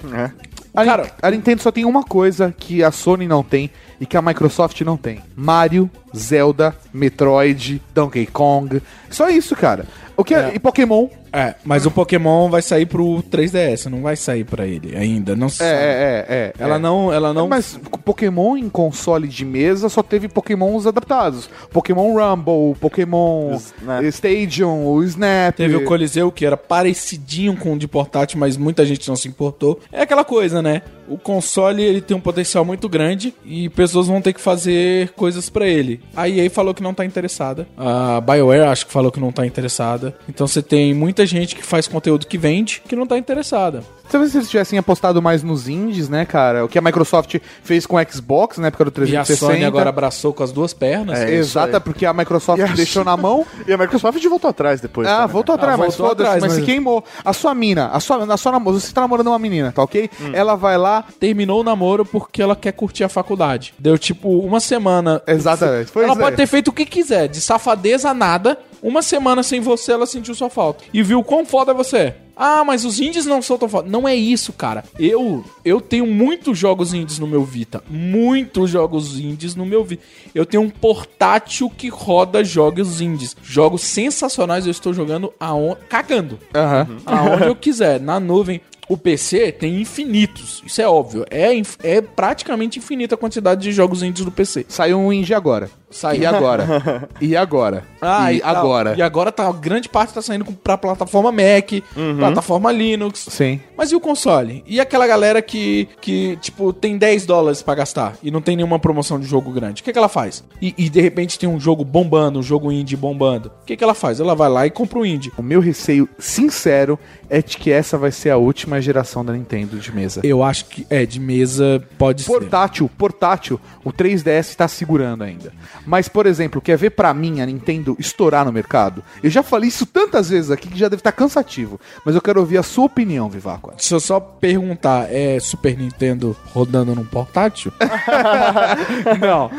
S1: A,
S3: Cara-
S1: a Nintendo só tem uma coisa que a Sony não tem e que a Microsoft não tem: Mario, Zelda, Metroid, Donkey Kong. Só isso, cara. O que é,
S3: É.
S1: e Pokémon?
S3: É, mas o Pokémon vai sair pro 3DS, não vai sair pra ele ainda. Não se
S1: É,
S3: sabe.
S1: é, é, é.
S3: Ela
S1: é.
S3: não, ela não.
S1: Mas Pokémon em console de mesa só teve Pokémons adaptados. Pokémon Rumble, Pokémon
S2: Snap.
S1: Stadium, o Snap.
S3: Teve o Coliseu, que era parecidinho com o de portátil, mas muita gente não se importou. É aquela coisa, né? O console ele tem um potencial muito grande e pessoas vão ter que fazer coisas pra ele. A EA falou que não tá interessada. A BioWare acho que falou que não tá interessada. Então você tem muita gente que faz conteúdo que vende que não tá interessada.
S1: Talvez se eles tivessem apostado mais nos indies, né, cara? O que a Microsoft fez com o Xbox na época do
S3: E a
S1: 360.
S3: Sony agora abraçou com as duas pernas.
S2: É. isso
S1: Exata, porque a Microsoft
S2: a
S1: deixou na mão.
S2: E a Microsoft voltou atrás depois.
S1: Ah,
S2: também,
S1: voltou
S2: né?
S1: atrás,
S3: Ah,
S1: mas
S3: voltou
S1: foda-se,
S3: atrás,
S1: mas se
S3: mas-
S1: queimou. A sua mina, a sua, a sua namorada, você tá namorando uma menina, tá ok?
S3: Hum.
S1: Ela vai lá.
S3: terminou o namoro porque ela quer curtir a faculdade. Deu tipo uma semana.
S1: Exatamente. Pois
S3: ela
S1: é.
S3: pode ter feito o que quiser, de safadeza a nada. Uma semana sem você, ela sentiu sua falta. E viu quão foda você é. Ah, mas os indies não são tão foda. Não é isso, cara. Eu eu tenho muitos jogos indies no meu Vita. Muitos jogos indies no meu Vita. Eu tenho um portátil que roda jogos indies. Jogos sensacionais eu estou jogando aonde... cagando
S1: Aham.
S3: aonde eu quiser, na nuvem. O PC tem infinitos, isso é óbvio. É, é praticamente infinita a quantidade de jogos indies do PC.
S1: Saiu um indie agora.
S3: Saiu.
S1: E agora? e agora?
S3: Ah,
S1: e
S3: tal.
S1: agora?
S3: E agora tá, grande parte tá saindo pra plataforma Mac, plataforma Linux.
S1: Sim.
S3: Mas e o console? E aquela galera que, que, tipo, tem 10 dólares pra gastar e não tem nenhuma promoção de jogo grande? O que, que ela faz? E, e, de repente tem um jogo bombando, um jogo indie bombando. O que, que ela faz? Ela vai lá e compra o indie.
S1: O meu receio sincero é de que essa vai ser a última geração da Nintendo de mesa.
S3: Eu acho que é, de mesa pode ser.
S1: Portátil, portátil, o 3DS tá segurando ainda. Mas, por exemplo, quer ver pra mim a Nintendo estourar no mercado? Eu já falei isso tantas vezes aqui que já deve estar cansativo. Mas eu quero ouvir a sua opinião, Vivaco.
S3: Deixa eu só perguntar, é Super Nintendo rodando num portátil?
S1: Não.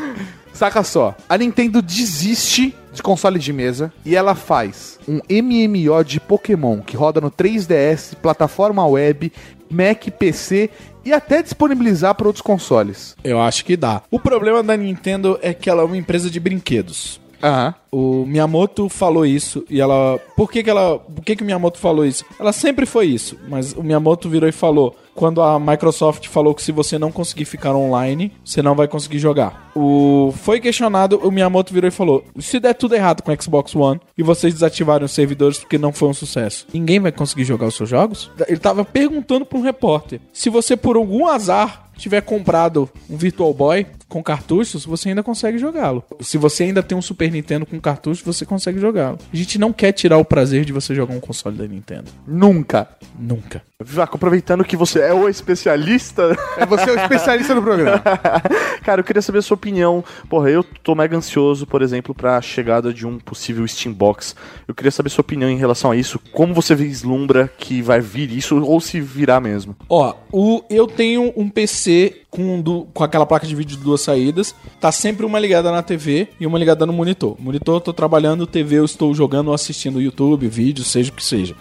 S1: Saca só, a Nintendo desiste de console de mesa e ela faz um MMO de Pokémon que roda no 3DS, plataforma web, Mac, PC e até disponibilizar para outros consoles.
S3: Eu acho que dá. O problema da Nintendo é que ela é uma empresa de brinquedos.
S1: Aham.
S3: O Miyamoto falou isso e ela. Por que, que ela. Por que, que o Miyamoto falou isso? Ela sempre foi isso, mas o Miyamoto virou e falou. Quando a Microsoft falou que se você não conseguir ficar online, você não vai conseguir jogar. O foi questionado, o Miyamoto virou e falou: se der tudo errado com o Xbox One e vocês desativarem os servidores porque não foi um sucesso, ninguém vai conseguir jogar os seus jogos? Ele tava perguntando para um repórter: se você por algum azar tiver comprado um Virtual Boy com cartuchos, você ainda consegue jogá-lo. Se você ainda tem um Super Nintendo com cartucho, você consegue jogá-lo. A gente não quer tirar o prazer de você jogar um console da Nintendo.
S1: Nunca.
S3: Nunca.
S2: Vivaco, aproveitando que você é o especialista,
S1: É você o especialista do programa.
S2: cara, eu queria saber a sua opinião. Porra, eu tô mega ansioso, por exemplo, pra chegada de um possível Steam Box. Eu queria saber sua opinião em relação a isso. Como você vislumbra que vai vir isso, ou se virá mesmo?
S3: Ó, o, eu tenho um PC com, du- com aquela placa de vídeo de duas saídas. Tá sempre uma ligada na TV e uma ligada no monitor. Monitor eu tô trabalhando, TV eu estou jogando ou assistindo YouTube, vídeo, seja o que seja.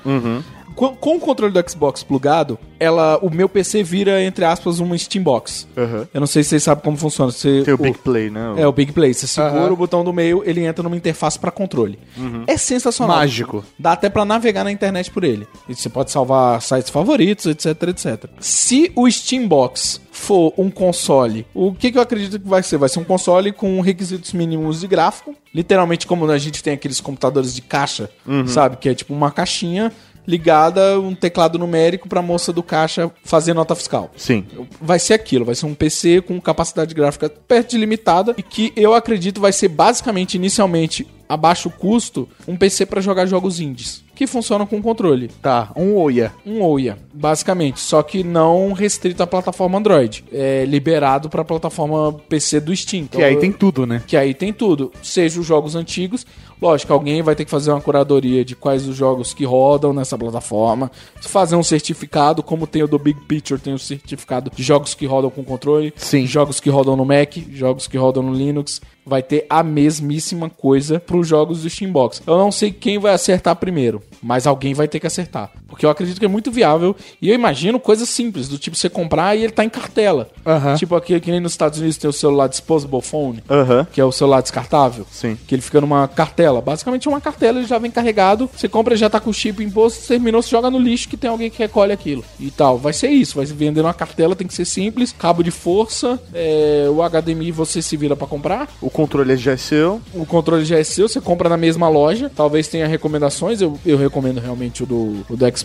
S3: Com, com o controle do Xbox plugado, ela, o meu PC vira, entre aspas, uma Steam Box.
S2: Aham.
S3: Eu não sei se vocês sabem como funciona. Você,
S2: Tem o Big Play, né?
S3: É, o Big Play. Você segura
S1: Aham.
S3: o botão do meio, ele entra numa interface pra controle. É sensacional.
S1: Mágico.
S3: Dá até pra navegar na internet por ele. E você pode salvar sites favoritos, etc, etc. Se o Steambox for um console, o que, que eu acredito que vai ser? Vai ser um console com requisitos mínimos de gráfico. Literalmente como a gente tem aqueles computadores de caixa, sabe? Que é tipo uma caixinha ligada, um teclado numérico pra moça do caixa fazer nota fiscal
S2: Sim.
S3: vai ser aquilo, vai ser um PC com capacidade gráfica perto de limitada e que eu acredito vai ser basicamente inicialmente a baixo custo um PC para jogar jogos indies que funcionam com controle,
S1: Tá, um Oia.
S3: um OIA, basicamente, só que não restrito à plataforma Android, é liberado para a plataforma PC do Steam.
S1: Que aí tem tudo, né?
S3: que aí tem tudo, seja os jogos antigos, lógico, alguém vai ter que fazer uma curadoria de quais os jogos que rodam nessa plataforma, fazer um certificado, como tem o do Big Picture, tem o certificado de jogos que rodam com controle,
S1: Sim.
S3: jogos que rodam no Mac, jogos que rodam no Linux, vai ter a mesmíssima coisa para os jogos do Steambox. Eu não sei quem vai acertar primeiro, mas alguém vai ter que acertar, porque eu acredito que é muito viável e eu imagino coisas simples, do tipo você comprar e ele tá em cartela.
S1: Aham.
S3: Tipo aquele que nem nos Estados Unidos tem o celular disposable phone,
S2: Aham.
S3: que é o celular descartável.
S2: Sim.
S3: Que ele fica numa cartela. Basicamente é uma cartela, ele já vem carregado. Você compra, já tá com o chip imposto, terminou, você joga no lixo que tem alguém que recolhe aquilo. E tal. Vai ser isso. Vai vender uma cartela, tem que ser simples. Cabo de força, é, o HDMI você se vira pra comprar.
S2: O controle já é seu.
S3: O controle já é seu, você compra na mesma loja. Talvez tenha recomendações. Eu, eu recomendo realmente o do, o do Xbox.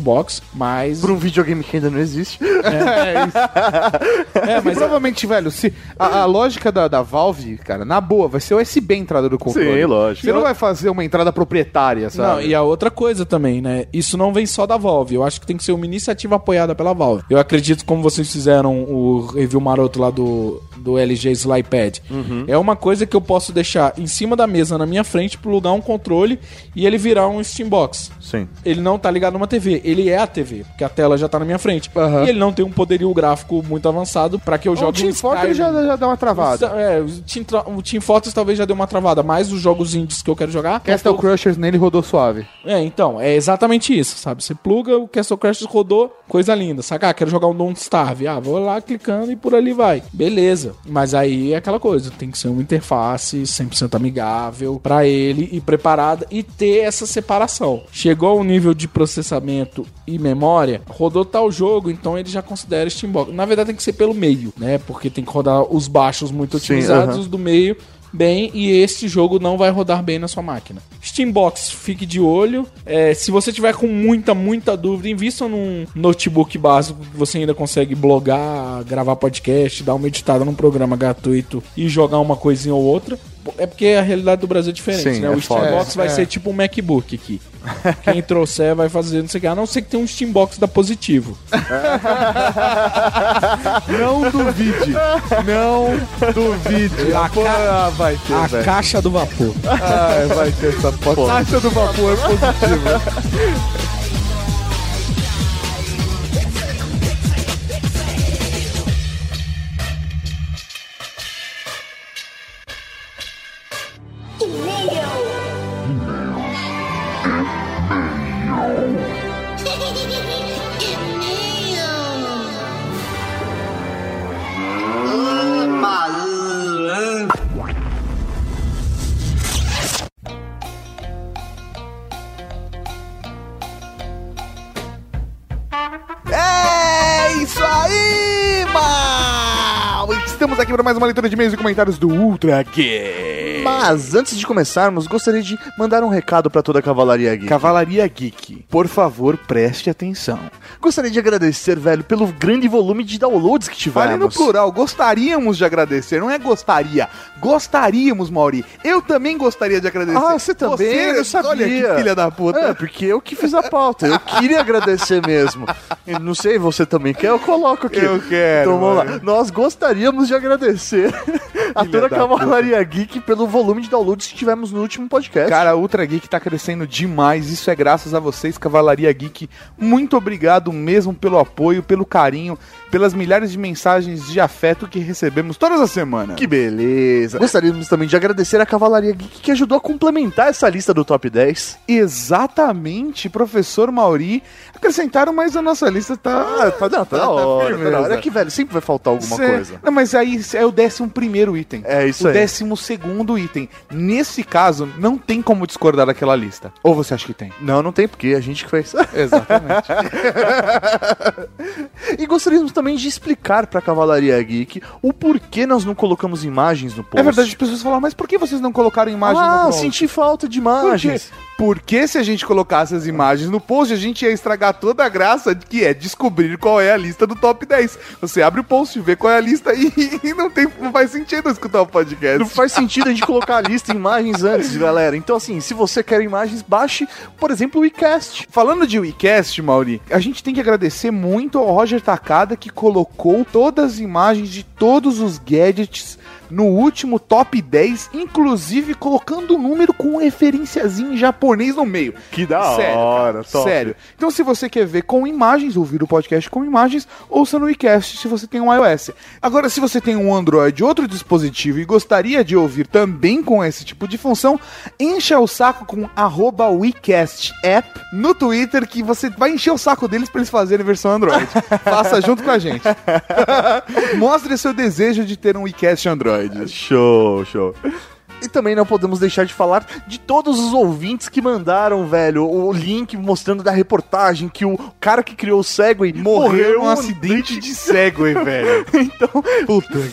S3: Mas.
S2: Por um videogame que ainda não existe.
S3: É, mas
S1: Provavelmente, velho, se a, a lógica da, da Valve, cara, na boa, vai ser USB a entrada do controle.
S2: Sim, lógico.
S1: Você não vai fazer uma entrada proprietária,
S3: Não,
S1: sabe?
S3: e a outra coisa também, né? Isso não vem só da Valve. Eu acho que tem que ser uma iniciativa apoiada pela Valve. Eu acredito, como vocês fizeram o review maroto lá do, do LG Slypad. É uma coisa que eu posso deixar em cima da mesa na minha frente, plugar um controle e ele virar um Steambox.
S2: Sim.
S3: Ele não tá ligado numa TV, ele é a TV, porque a tela já tá na minha frente.
S1: Aham.
S3: E ele não tem um poderio gráfico muito avançado pra que eu
S1: O
S3: jogue
S1: Team
S3: um
S1: Fortress já, já dá uma travada.
S3: É, o Team, o Team Fortress talvez já deu uma travada, mas os jogos indies que eu quero jogar.
S1: Castle
S3: tô-
S1: Crushers nele rodou suave.
S3: é, então, é exatamente isso, sabe? Você pluga, o Castle Crashers rodou, coisa linda. Saca? Ah, quero jogar um Don't Starve. Ah, vou lá clicando e por ali vai. Beleza. Coisa. Mas aí é aquela coisa, tem que ser uma interface 100% amigável pra ele e preparada e ter essa separação. Chegou ao nível de processamento e memória, rodou tal jogo, então ele já considera Steambox. Na verdade tem que ser pelo meio, né? Porque tem que rodar os baixos muito
S2: Sim,
S3: otimizados,
S2: aham.
S3: os do meio bem e este jogo não vai rodar bem na sua máquina. Steambox, fique de olho. É, se você tiver com muita, muita dúvida, invista num notebook básico que você ainda consegue blogar, gravar podcast, dar uma editada num programa gratuito e jogar uma coisinha ou outra. É porque a realidade do Brasil é diferente,
S2: Sim,
S3: né?
S2: é
S3: o
S2: foda.
S3: Steambox vai
S1: É.
S3: ser tipo um MacBook aqui. Quem trouxer vai fazer não sei o que. A não ser que tenha um Steambox da Positivo.
S1: Não duvide. Não duvide.
S3: A ca-
S1: Ah, vai ter,
S3: A
S1: velho.
S3: caixa do vapor.
S1: Ah, vai ter essa foto. Caixa do vapor positiva. É para mais uma leitura de e-mails e comentários do Ultra Geek.
S2: Mas antes de começarmos, gostaria de mandar um recado pra toda a Cavalaria Geek.
S1: Cavalaria Geek, por favor, preste atenção.
S2: Gostaria de agradecer, velho, pelo grande volume de downloads que tivemos.
S1: Fale no plural, gostaríamos de agradecer, não é gostaria. Gostaríamos, Mauri. Eu também gostaria de agradecer.
S2: Ah, você também? eu não sabia.
S1: Olha que filha da puta.
S2: É, porque eu que fiz a pauta. Eu queria agradecer mesmo. Eu não sei, você também quer? Eu coloco aqui.
S1: Eu quero,
S2: Então vamos lá.
S1: mano.
S2: Nós gostaríamos de agradecer a
S1: Filha
S2: toda a Cavalaria Geek pelo volume de downloads que tivemos no último podcast.
S1: Cara, a Ultra Geek tá crescendo demais. Isso é graças a vocês, Cavalaria Geek. Muito obrigado mesmo pelo apoio, pelo carinho, pelas milhares de mensagens de afeto que recebemos todas as semanas.
S2: Que beleza. Gostaríamos também de agradecer a Cavalaria Geek que ajudou a complementar essa lista do top 10.
S1: Exatamente, professor Mauri. Acrescentaram, mas a nossa lista tá.
S2: Ah, tá, não, tá, hora, tá
S1: firmeza.
S2: da hora. É que, velho, sempre vai faltar alguma
S1: Cê-
S2: coisa.
S1: Não, mas aí é o décimo primeiro item.
S2: É isso
S1: o
S2: aí.
S1: décimo segundo item. Nesse caso, não tem como discordar daquela lista. Ou você acha que tem?
S2: Não, não tem, porque a gente que fez.
S1: Exatamente.
S2: e gostaríamos também de explicar pra Cavalaria Geek o porquê nós não colocamos imagens no post.
S1: é verdade, as pessoas falam, mas por que vocês não colocaram imagens
S2: Ah,
S1: no post?
S2: senti falta de
S1: Por quê? Porque se a gente colocasse as imagens no post, a gente ia estragar toda a graça de que é descobrir qual é a lista do top 10. Você abre o post, vê qual é a lista e, e não, tem, não faz sentido escutar o podcast.
S2: Não faz sentido a gente colocar a lista em imagens antes, galera. Então, assim, se você quer imagens, baixe, por exemplo, o iCast.
S1: Falando de WeCast, Mauri, a gente tem que agradecer muito ao Roger Takada que colocou todas as imagens de todos os gadgets no último top 10, inclusive colocando o número com um referenciazinho em japonês no meio.
S2: Que da
S1: Sério,
S2: hora,
S1: cara,
S2: top.
S1: Sério. Então, se você quer ver com imagens, ouvir o podcast com imagens, ouça no iCast se você tem um iOS. Agora, se você tem um Android, outro dispositivo e gostaria de ouvir também com esse tipo de função, encha o saco com arroba WeCast App no Twitter, que você vai encher o saco deles para eles fazerem versão Android. Faça junto com a gente. Mostre seu desejo de ter um WeCast Android.
S2: Show, show. E também não podemos deixar de falar de todos os ouvintes que mandaram, velho, o link mostrando da reportagem que o cara que criou o Segway
S1: Morreu num
S2: num
S1: acidente de Segway, velho.
S2: Então,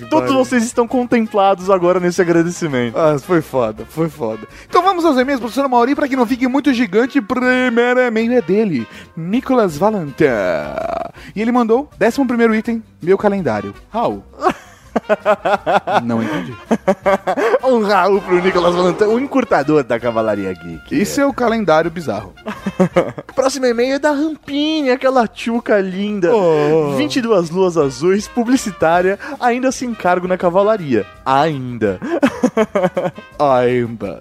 S2: todos vocês estão contemplados agora nesse agradecimento.
S1: Ah, foi foda, foi foda. Então vamos aos e-mails, professor Mauri, para que não fique muito gigante. Primeiro e-mail é dele, Nicolas Valentin. E ele mandou, 11 primeiro item, meu calendário. Raul. não entendi.
S2: Um Raul pro Nicolas Valentin, o encurtador da Cavalaria Geek.
S1: Isso é o calendário bizarro.
S2: Próximo e-mail é da Rampini, aquela tchuca linda.
S1: Oh.
S2: 22 luas azuis, publicitária, ainda sem cargo na cavalaria. Ainda.
S1: Aimba.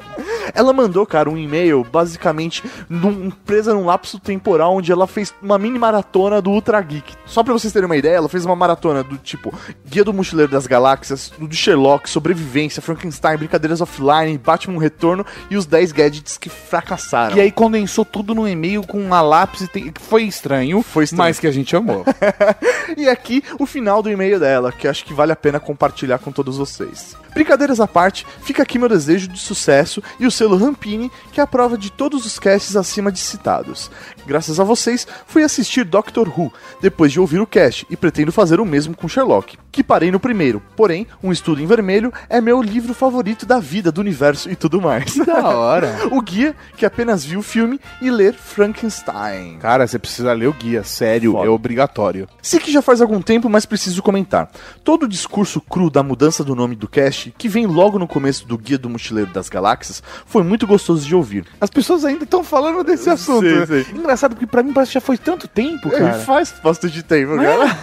S2: Ela mandou, cara, um e-mail basicamente num, presa num lapso temporal onde ela fez uma mini maratona do Ultra Geek. Só pra vocês terem uma ideia, ela fez uma maratona do tipo Guia do Mochileiro das Galáxias, do Sherlock, Sobrevivência, Frankenstein, Brincadeiras Offline, Batman Retorno e os 10 gadgets que fracassaram.
S1: E aí condensou tudo num e-mail com uma lápis, tem- que foi estranho,
S2: Foi estranho.
S1: mas que a gente amou.
S2: E aqui o final do e-mail dela, que acho que vale a pena compartilhar com todos vocês. Brincadeiras à parte, fica aqui meu desejo de sucesso e o selo Rampini, que é a prova de todos os casts acima de citados. Graças a vocês, fui assistir Doctor Who, depois de ouvir o cast, e pretendo fazer o mesmo com Sherlock, que parei no primeiro. Porém, Um Estudo em Vermelho é meu livro favorito da vida, do universo e tudo mais.
S1: da hora.
S2: o guia, que apenas viu o filme, e ler Frankenstein.
S1: Cara, você precisa ler o guia, sério,
S2: Foda.
S1: é obrigatório.
S2: Sei que já faz algum tempo, mas preciso comentar. Todo o discurso cru da mudança do nome do cast, que vem logo no começo do Guia do Mochileiro das Galáxias, foi muito gostoso de ouvir.
S1: As pessoas ainda estão falando desse assunto.
S2: Sim,
S1: né?
S2: sim.
S1: Engraçado, porque pra mim parece que já foi tanto tempo,
S2: É,
S1: cara.
S2: faz bastante tempo, cara.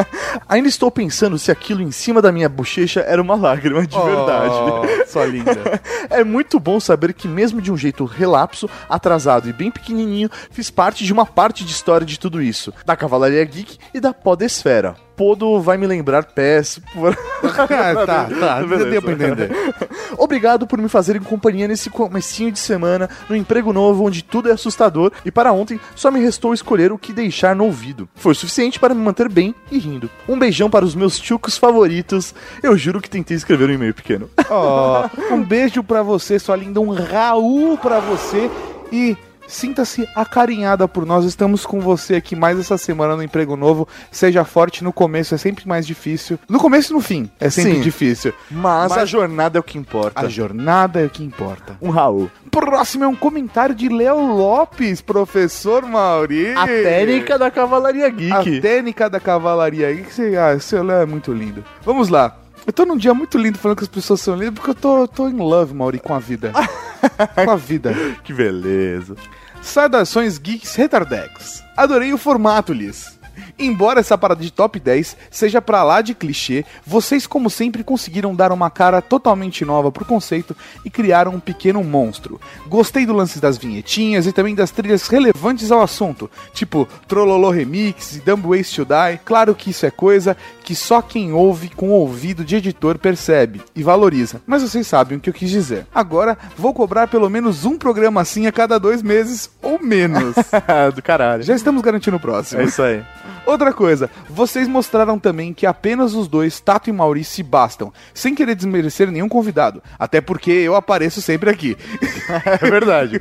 S2: Ainda estou pensando se aquilo em cima da minha bochecha era uma lágrima de verdade.
S1: Oh, sua linda.
S2: É muito bom saber que, mesmo de um jeito relapso, atrasado e bem pequenininho, fiz parte de uma parte de história de tudo isso, da Cavalaria Geek e da Podesfera. Podo vai me lembrar pés. Por...
S1: Ah, tá, tá,
S2: Beleza.
S1: deu pra entender.
S2: Obrigado por me fazerem companhia nesse comecinho de semana, no emprego novo onde tudo é assustador, e para ontem só me restou escolher o que deixar no ouvido. Foi o suficiente para me manter bem e rindo. Um beijão para os meus chucos favoritos. Eu juro que tentei escrever um e-mail pequeno.
S1: Ó, um beijo pra você, sua linda, um Raul pra você e sinta-se acarinhada por nós. Estamos com você aqui mais essa semana no Emprego Novo. Seja forte no começo, é sempre mais difícil. No começo e no fim, é sempre
S2: Sim.
S1: difícil.
S2: Mas,
S1: Mas-
S2: a jornada é o que importa.
S1: A jornada é o que importa.
S2: Um Raul.
S1: Próximo é um comentário de Léo Lopes, professor Mauri.
S2: A técnica da Cavalaria Geek.
S1: A técnica da cavalaria Geek. Ah, seu Léo é muito lindo. Vamos lá. Eu tô num dia muito lindo falando que as pessoas são lindas, porque eu tô, tô em love, Mauri, com a vida. com a vida.
S2: Que beleza.
S1: Saudações geeks retardex. Adorei o formato, Liz. Embora essa parada de top 10 seja pra lá de clichê, vocês, como sempre, conseguiram dar uma cara totalmente nova pro conceito e criaram um pequeno monstro. Gostei do lance das vinhetinhas e também das trilhas relevantes ao assunto, tipo Trololô Remix e Dumb Ways to Die. Claro que isso é coisa que só quem ouve com ouvido de editor percebe e valoriza, mas vocês sabem o que eu quis dizer. Agora, vou cobrar pelo menos um programa assim a cada dois meses ou menos.
S2: Do caralho.
S1: Já estamos garantindo o próximo.
S2: É isso aí.
S1: Outra coisa, vocês mostraram também que apenas os dois, Tato e Maurício, se bastam, sem querer desmerecer nenhum convidado. Até porque eu apareço sempre aqui.
S2: É verdade.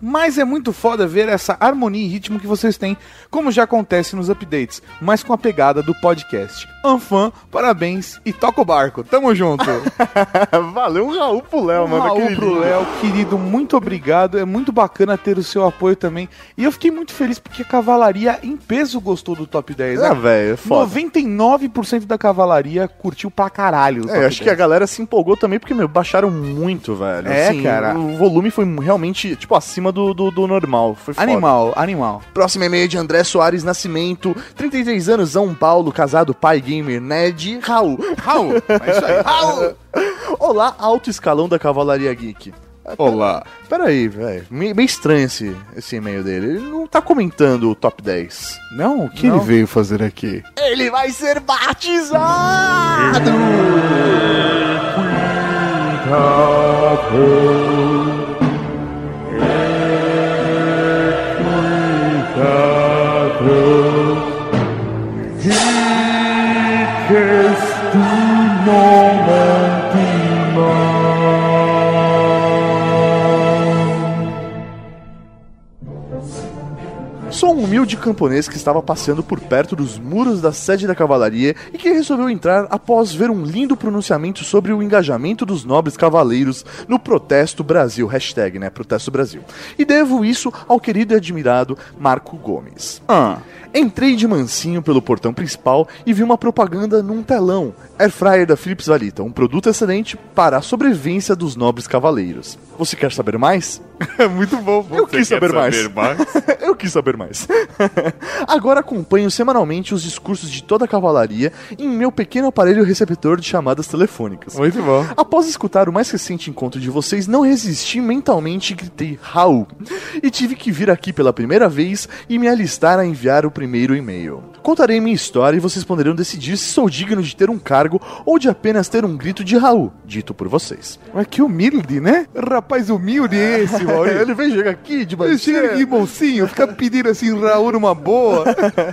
S1: Mas é muito foda ver essa harmonia e ritmo que vocês têm, como já acontece nos updates, mas com a pegada do podcast. Anfã, parabéns e toca o barco. Tamo junto.
S2: Valeu um Raul pro Léo, mano.
S1: Raul
S2: aquele
S1: pro. Léo, querido, muito obrigado. É muito bacana ter o seu apoio também. E eu fiquei muito feliz porque a cavalaria em peso gostou do top 10.
S2: Ah,
S1: né?
S2: velho, é foda.
S1: 99% da cavalaria curtiu pra caralho. o
S2: É, acho que a
S1: 10.
S2: galera se empolgou também porque, meu, baixaram muito, velho.
S1: É, cara.
S2: O volume foi realmente, tipo, acima do, do, do normal. Foi foda.
S1: Animal, animal.
S2: Próximo e-mail de André Soares Nascimento, 33 anos, São Paulo, casado, pai gamer, nerd, Raul.
S1: Raul, é isso aí.
S2: Raul! Olá, alto escalão da Cavalaria Geek.
S1: Olá.
S2: Pera aí, velho. Me- Meio estranho esse, esse e-mail dele. Ele não tá comentando o top 10.
S1: Não, o que
S2: Não.
S1: ele veio fazer aqui?
S2: Ele vai ser batizado! Um humilde camponês que estava passeando por perto dos muros da sede da cavalaria e que resolveu entrar após ver um lindo pronunciamento sobre o engajamento dos nobres cavaleiros no Protesto Brasil, hashtag, né, Protesto Brasil. E devo isso ao querido e admirado Marco Gomes.
S1: Ah,
S2: Entrei de mansinho pelo portão principal e vi uma propaganda num telão. Air Fryer da Philips Valita, um produto excelente para a sobrevivência dos nobres cavaleiros. Você quer saber mais?
S1: É muito bom.
S2: Eu quis saber mais. Eu quis saber mais. Agora acompanho semanalmente os discursos de toda a cavalaria em meu pequeno aparelho receptor de chamadas telefônicas.
S1: Muito bom.
S2: Após escutar o mais recente encontro de vocês, não resisti mentalmente e gritei Raul. E tive que vir aqui pela primeira vez e me alistar a enviar o primeiro e-mail. Contarei minha história e vocês poderão decidir se sou digno de ter um cargo ou de apenas ter um grito de Raul, dito por vocês.
S1: Mas que humilde, né? Rapaz humilde esse, Maurício.
S2: Ele vem chegar aqui de
S1: Ele chega aqui, mocinho, fica pedindo assim, Raul numa boa.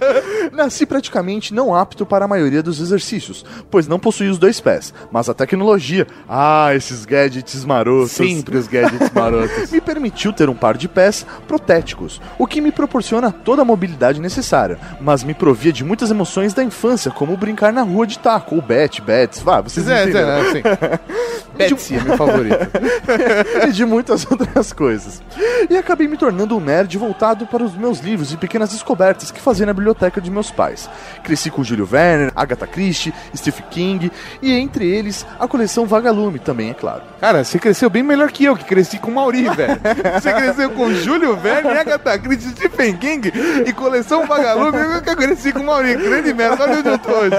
S2: Nasci praticamente não apto para a maioria dos exercícios, pois não possui os dois pés, mas a tecnologia, ah, esses gadgets marotos,
S1: Sempre os gadgets marotos.
S2: me permitiu ter um par de pés protéticos, o que me proporciona toda a mobilidade necessária, mas me provia de muitas emoções da infância, como brincar na rua de taco, ou bet, bets, vá, vocês
S1: É,
S2: entenderam.
S1: é, assim. Betsy é meu favorito.
S2: e de muitas outras coisas. E acabei me tornando um nerd voltado para os meus livros e pequenas descobertas que fazia na biblioteca de meus pais. Cresci com Júlio Verne, Agatha Christie, Stephen King e entre eles a coleção Vagalume também, é claro.
S1: Cara, você cresceu bem melhor que eu, que cresci com o Mauri, velho. Você cresceu com Júlio Verne, Agatha Christie, Stephen King e coleção Vagalume. Eu que cresci com o Mauri. Grande merda, olha onde eu tô hoje.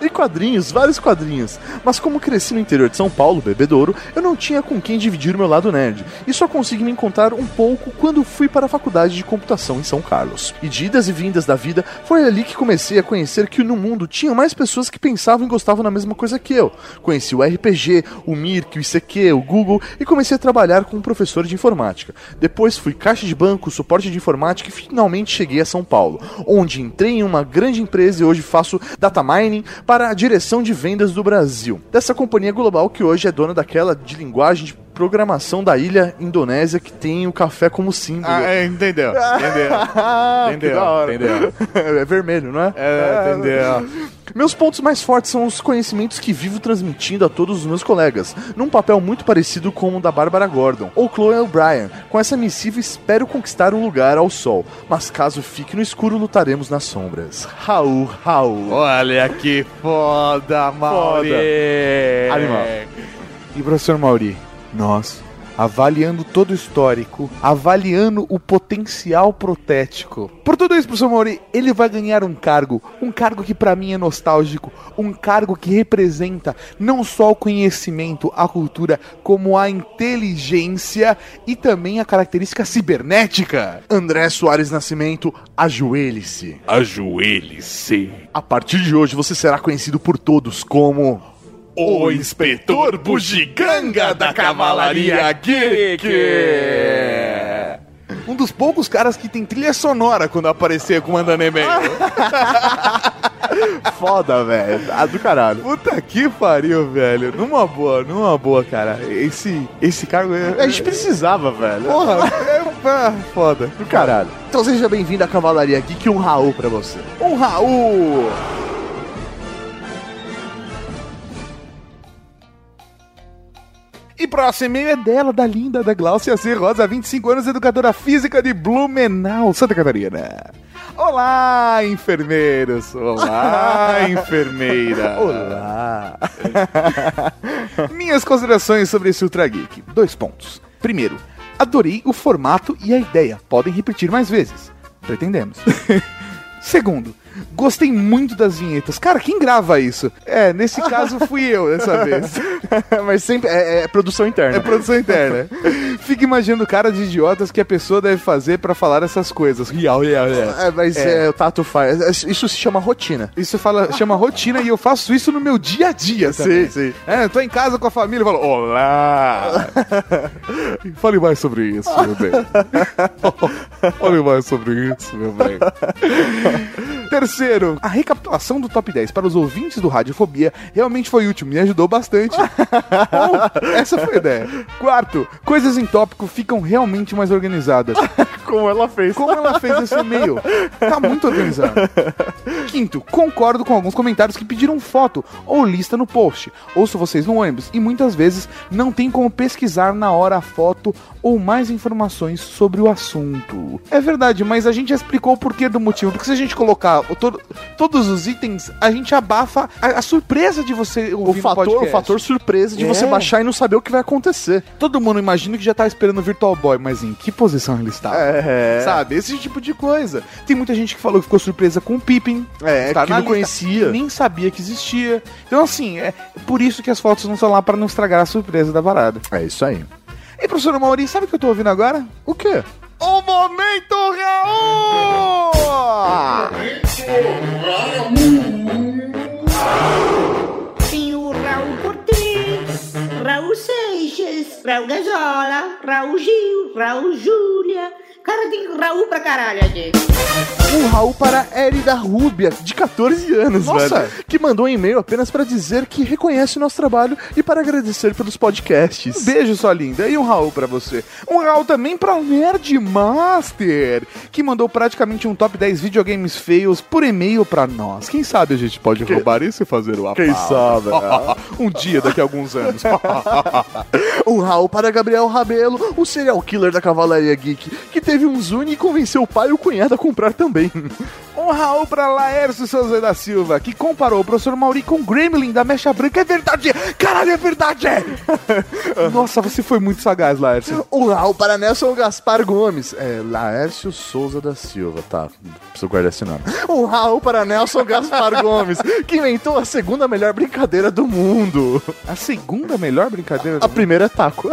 S2: E quadrinhos, vários quadrinhos. Mas como cresci no interior de São Paulo, bebedouro, eu não tinha com quem dividir o meu lado nerd. E só consegui me encontrar um pouco quando fui para a faculdade de computação em São Carlos. E de idas e vindas da vida, foi ali que comecei a conhecer que no mundo tinha mais pessoas que pensavam e gostavam da mesma coisa que eu. Conheci o RPG, o Mirk, o ICQ, o Google e comecei a trabalhar com um professor de informática. Depois fui caixa de banco, suporte de informática e finalmente cheguei a São Paulo, onde entrei em uma grande empresa e hoje faço data mining para a direção de vendas do Brasil. Dessa companhia global que hoje é dona daquela de linguagem de programação da ilha indonésia que tem o café como símbolo.
S1: Ah, é, entendeu. Entendeu.
S2: Ah,
S1: Entendeu,
S2: da hora.
S1: entendeu.
S2: É vermelho, não é?
S1: É, entendeu.
S2: Meus pontos mais fortes são os conhecimentos que vivo transmitindo a todos os meus colegas, num papel muito parecido com o da Bárbara Gordon ou Chloe O'Brien. Com essa missiva espero conquistar um lugar ao sol, mas caso fique no escuro lutaremos nas sombras. Raul, Raul.
S1: Olha que foda, Mauri.
S2: Animal.
S1: E professor Mauri, nós, avaliando todo o histórico, avaliando o potencial protético. Por tudo isso, professor Mauri, ele vai ganhar um cargo, um cargo que pra mim é nostálgico, um cargo que representa não só o conhecimento, a cultura, como a inteligência e também a característica cibernética.
S2: André Soares Nascimento, ajoelhe-se.
S4: Ajoelhe-se.
S2: A partir de hoje você será conhecido por todos como
S4: O inspetor bugiganga da cavalaria geek.
S1: Um dos poucos caras que tem trilha sonora quando aparecer comandando e-mail.
S2: foda, velho. Ah, do caralho.
S1: Puta que pariu, velho. Numa boa, numa boa, cara. Esse, esse cargo é.
S2: A gente precisava, velho.
S1: Porra, é ah, foda.
S2: Do caralho. Então seja bem-vindo à Cavalaria Geek, um Raul pra você.
S1: Um Raul! E próximo e-mail é dela, da linda, da Glaucia C. Rosa, 25 anos, educadora física de Blumenau, Santa Catarina. Olá, enfermeiros! Olá, enfermeira!
S2: Olá.
S1: Minhas considerações sobre esse Ultra Geek. Dois pontos. Primeiro, adorei o formato e a ideia. Podem repetir mais vezes. Pretendemos. Segundo, gostei muito das vinhetas. Cara, quem grava isso? É, nesse caso fui eu dessa vez.
S2: Mas sempre é, é produção interna.
S1: É produção interna. Fica imaginando cara de idiotas que a pessoa deve fazer pra falar essas coisas. Real, real, real.
S2: É, mas
S1: É.
S2: é, o Tato faz. Isso se chama rotina.
S1: Isso fala, chama rotina e eu faço isso no meu dia a dia.
S2: Sim, sim.
S1: É, eu tô em casa com a família e falo, olá! Fale mais sobre isso, meu bem. Fale mais sobre isso, meu bem. Terceiro, a recapitulação do top 10 para os ouvintes do Radiofobia realmente foi útil, me ajudou bastante. Bom, essa foi a ideia. Quarto, coisas em tópico ficam realmente mais organizadas.
S2: Como ela fez.
S1: Como ela fez esse e-mail? Tá muito organizado. Quinto, concordo com alguns comentários que pediram foto ou lista no post. Ouço vocês no ônibus e muitas vezes não tem como pesquisar na hora a foto ou mais informações sobre o assunto. É verdade, mas a gente já explicou o porquê do motivo. Porque se a gente colocar o todo- todos os itens, a gente abafa a, a surpresa de você
S2: O
S1: ouvir no
S2: fator, o
S1: podcast.
S2: fator surpresa de
S1: É.
S2: você baixar e não saber o que vai acontecer.
S1: Todo mundo imagina que já tá esperando o Virtual Boy, mas em que posição ele está?
S2: É.
S1: Sabe? Esse tipo de coisa. Tem muita gente que falou que ficou surpresa com o Pippin.
S2: É,
S1: Tá
S2: que não
S1: lista,
S2: conhecia.
S1: Nem sabia que existia. Então, assim, é por isso que as fotos não estão lá para não estragar a surpresa da parada.
S2: É isso aí.
S1: E professor Mauri, sabe o que eu tô ouvindo agora?
S2: O quê?
S1: O Momento Raul!
S11: Tem o Raul Cortez, Raul Seixas, Raul Gazola, Raul Gil, Raul Júlia. Cara, tem Raul pra caralho aqui.
S2: Um Raul para Érida Rúbia, de 14 anos,
S1: Nossa.
S2: velho. Que mandou um e-mail apenas para dizer que reconhece o nosso trabalho e para agradecer pelos podcasts.
S1: Um beijo, sua linda. E um Raul pra você. Um Raul também pra Nerd Master, que mandou praticamente um top 10 videogames feios por e-mail pra nós. Quem sabe a gente pode roubar isso e fazer o
S2: Quem sabe, né?
S1: um dia, daqui a alguns anos.
S2: Um Raul para Gabriel Rabelo, o serial killer da Cavalaria Geek, que teve um Zune e convenceu o pai e o cunhado a comprar também.
S1: Um Raul pra Laércio Souza da Silva, que comparou o professor Mauri com o Gremlin da Mecha Branca. É verdade! Caralho, é verdade! Nossa, você foi muito sagaz, Laércio.
S2: Um Raul para Nelson Gaspar Gomes. É, Laércio Souza da Silva, tá. Preciso guardar esse nome. Um Raul para Nelson Gaspar Gomes, que inventou a segunda melhor brincadeira do mundo.
S1: A segunda melhor brincadeira do
S2: A primeira é taco.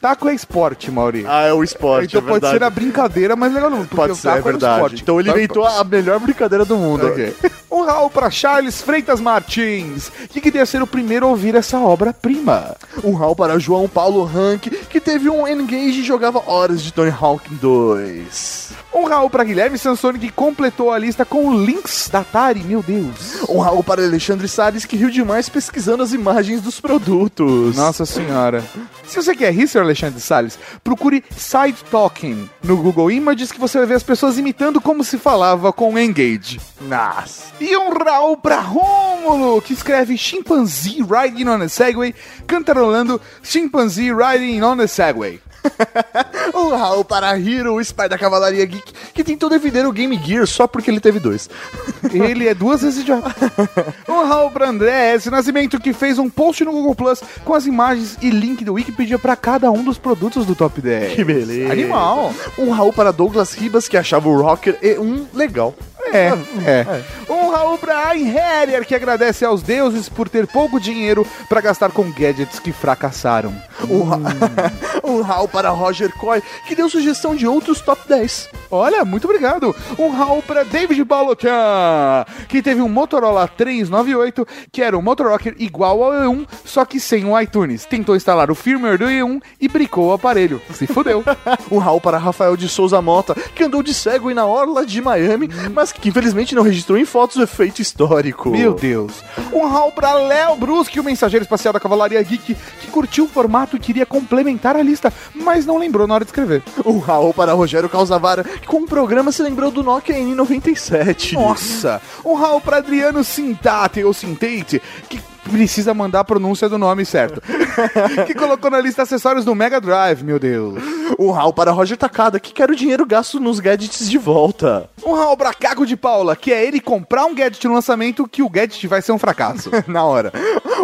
S1: Taco é esporte, Mauri.
S2: Ah, é o esporte,
S1: então pode ser a brincadeira, mas legal não. porque
S2: Pode
S1: o
S2: ser, é
S1: o
S2: verdade.
S1: esporte.
S2: Então ele
S1: Taco-
S2: inventou a melhor brincadeira do mundo.
S1: Ok. Um Raul pra Charles Freitas Martins, que queria ser o primeiro a ouvir essa obra-prima.
S2: Um Raul para João Paulo Rank, que teve um Engage e jogava horas de Tony Hawk 2.
S1: Um Raul pra Guilherme Sansoni, que completou a lista com links da Atari, meu Deus.
S2: Um Raul para Alexandre Salles, que riu demais pesquisando as imagens dos produtos.
S1: Nossa senhora. Se você quer rir, senhor Alexandre Salles, procure Side Talking no Google Images que você vai ver as pessoas imitando como se falava com Engage.
S2: Nossa.
S1: E um Raul pra Rômulo, que escreve Chimpanzee Riding on a Segway, cantarolando Chimpanzee Riding on a Segway.
S2: Um Raul para Hiro, o Spy da Cavalaria Geek, que tentou defender o Game Gear só porque ele teve dois.
S1: Ele é duas vezes idiota. Um Raul pra André S. Nascimento, que fez um post no Google Plus com as imagens e link do Wikipedia pra cada um dos produtos do Top 10.
S2: Que beleza.
S1: Animal.
S2: Um Raul para Douglas Ribas, que achava o Rocker e um legal.
S1: É, é. Um Raul pra Herrier, que agradece aos deuses por ter pouco dinheiro pra gastar com gadgets que fracassaram.
S2: Um, Ra- um Raul para Roger Coy, que deu sugestão de outros top 10.
S1: Olha, muito obrigado. Um Raul pra David Balocan, que teve um Motorola 398, que era um Motorocker igual ao E1, só que sem o iTunes. Tentou instalar o firmware do E1 e bricou o aparelho. Se fudeu.
S2: Um Raul para Rafael de Souza Mota, que andou de cego e na orla de Miami, mas que infelizmente não registrou em fotos o efeito histórico.
S1: Meu Deus. Um Raul pra Léo Bruschi, o mensageiro espacial da Cavalaria Geek, que curtiu o formato e queria complementar a lista, mas não lembrou na hora de escrever.
S2: Um Raul para Rogério Calzavara, que com o programa se lembrou do Nokia N97.
S1: Nossa! Um Raul pra Adriano Sintate, ou Sintate, que precisa mandar a pronúncia do nome certo. que colocou na lista acessórios do Mega Drive, meu Deus.
S2: Um Raul para Roger Takada, que quer o dinheiro gasto nos gadgets de volta.
S1: Um Raul pra Caco de Paula, que é ele comprar um gadget no lançamento que o gadget vai ser um fracasso.
S2: na hora.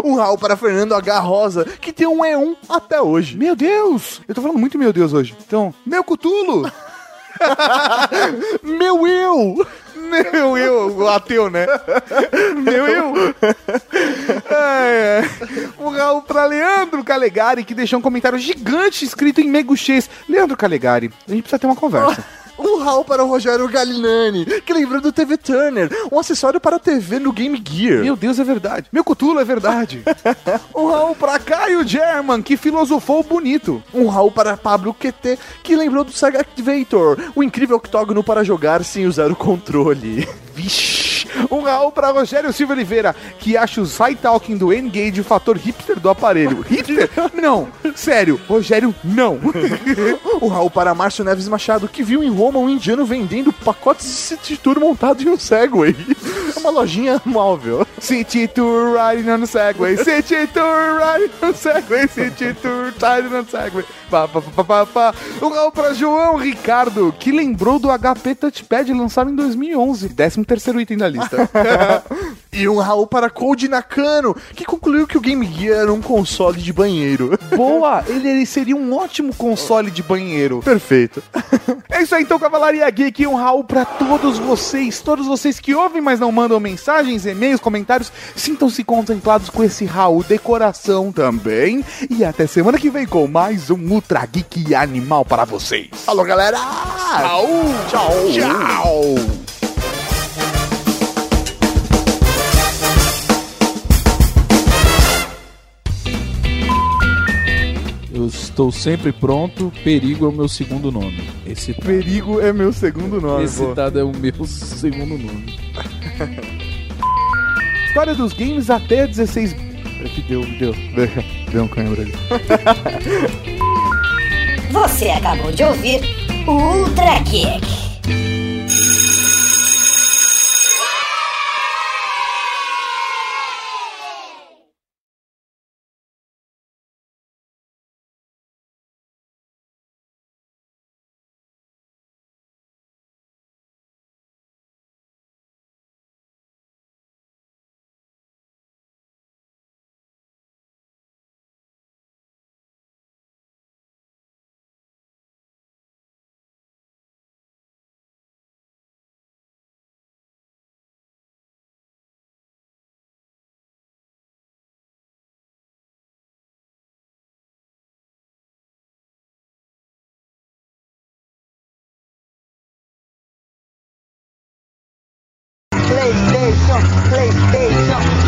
S2: Um Raul para Fernando H. Rosa, que tem um E1 até hoje.
S1: meu Deus! Eu tô falando muito meu Deus hoje. Então, meu cutulo!
S2: Meu eu!
S1: Meu eu, o ateu, né? Meu eu. É, é. Um Raul pra Leandro Calegari, que deixou um comentário gigante escrito em meguchês. Leandro Calegari, a gente precisa ter uma conversa.
S2: Um Raul para o Rogério Galinani, que lembrou do TV Turner, um acessório para TV no Game Gear.
S1: Meu Deus, é verdade. Meu cutulo é verdade. um Raul pra Caio German, que filosofou bonito.
S2: Um Raul para Pablo QT, que lembrou do Sega Activator, o incrível octógono para jogar sem usar o controle.
S1: Vixe. Um Raul pra Rogério Silva Oliveira, que acha o side talking do N-Gage o fator hipster do aparelho. Hipster? Não. Sério, Rogério, não.
S2: O Raul para Márcio Neves Machado, que viu em Roma um indiano vendendo pacotes de City Tour montado em um Segway. É uma lojinha móvel.
S1: City Tour riding on Segway, City Tour riding on Segway, City Tour riding on Segway. Pá, pá, pá, pá, pá. Um Raul pra João Ricardo, que lembrou do HP Touchpad lançado em 2011. 13 terceiro item da lista.
S2: E um Raul para Code Nakano, que concluiu que o Game Gear era um console de banheiro.
S1: Boa! Ele, ele seria um ótimo console de banheiro.
S2: Perfeito.
S1: É isso aí, então, Cavalaria Geek. Um Raul pra todos vocês. Todos vocês que ouvem, mas não mandam mensagens, e-mails, comentários. Sintam-se contemplados com esse Raul decoração também. E até semana que vem com mais um Ultra Geek Animal para vocês.
S2: Alô, galera!
S1: Raul!
S2: Tchau!
S1: Tchau!
S3: Eu estou sempre pronto, perigo é o meu segundo nome. Esse tá-
S1: Perigo é meu segundo nome.
S3: Esse
S1: pô.
S3: dado é o meu segundo nome.
S1: História dos games até 16. Peraí que deu, deu. Deixa, deu um câimbra ali.
S5: Você acabou de ouvir o Ultra Kick.
S11: PlayStation,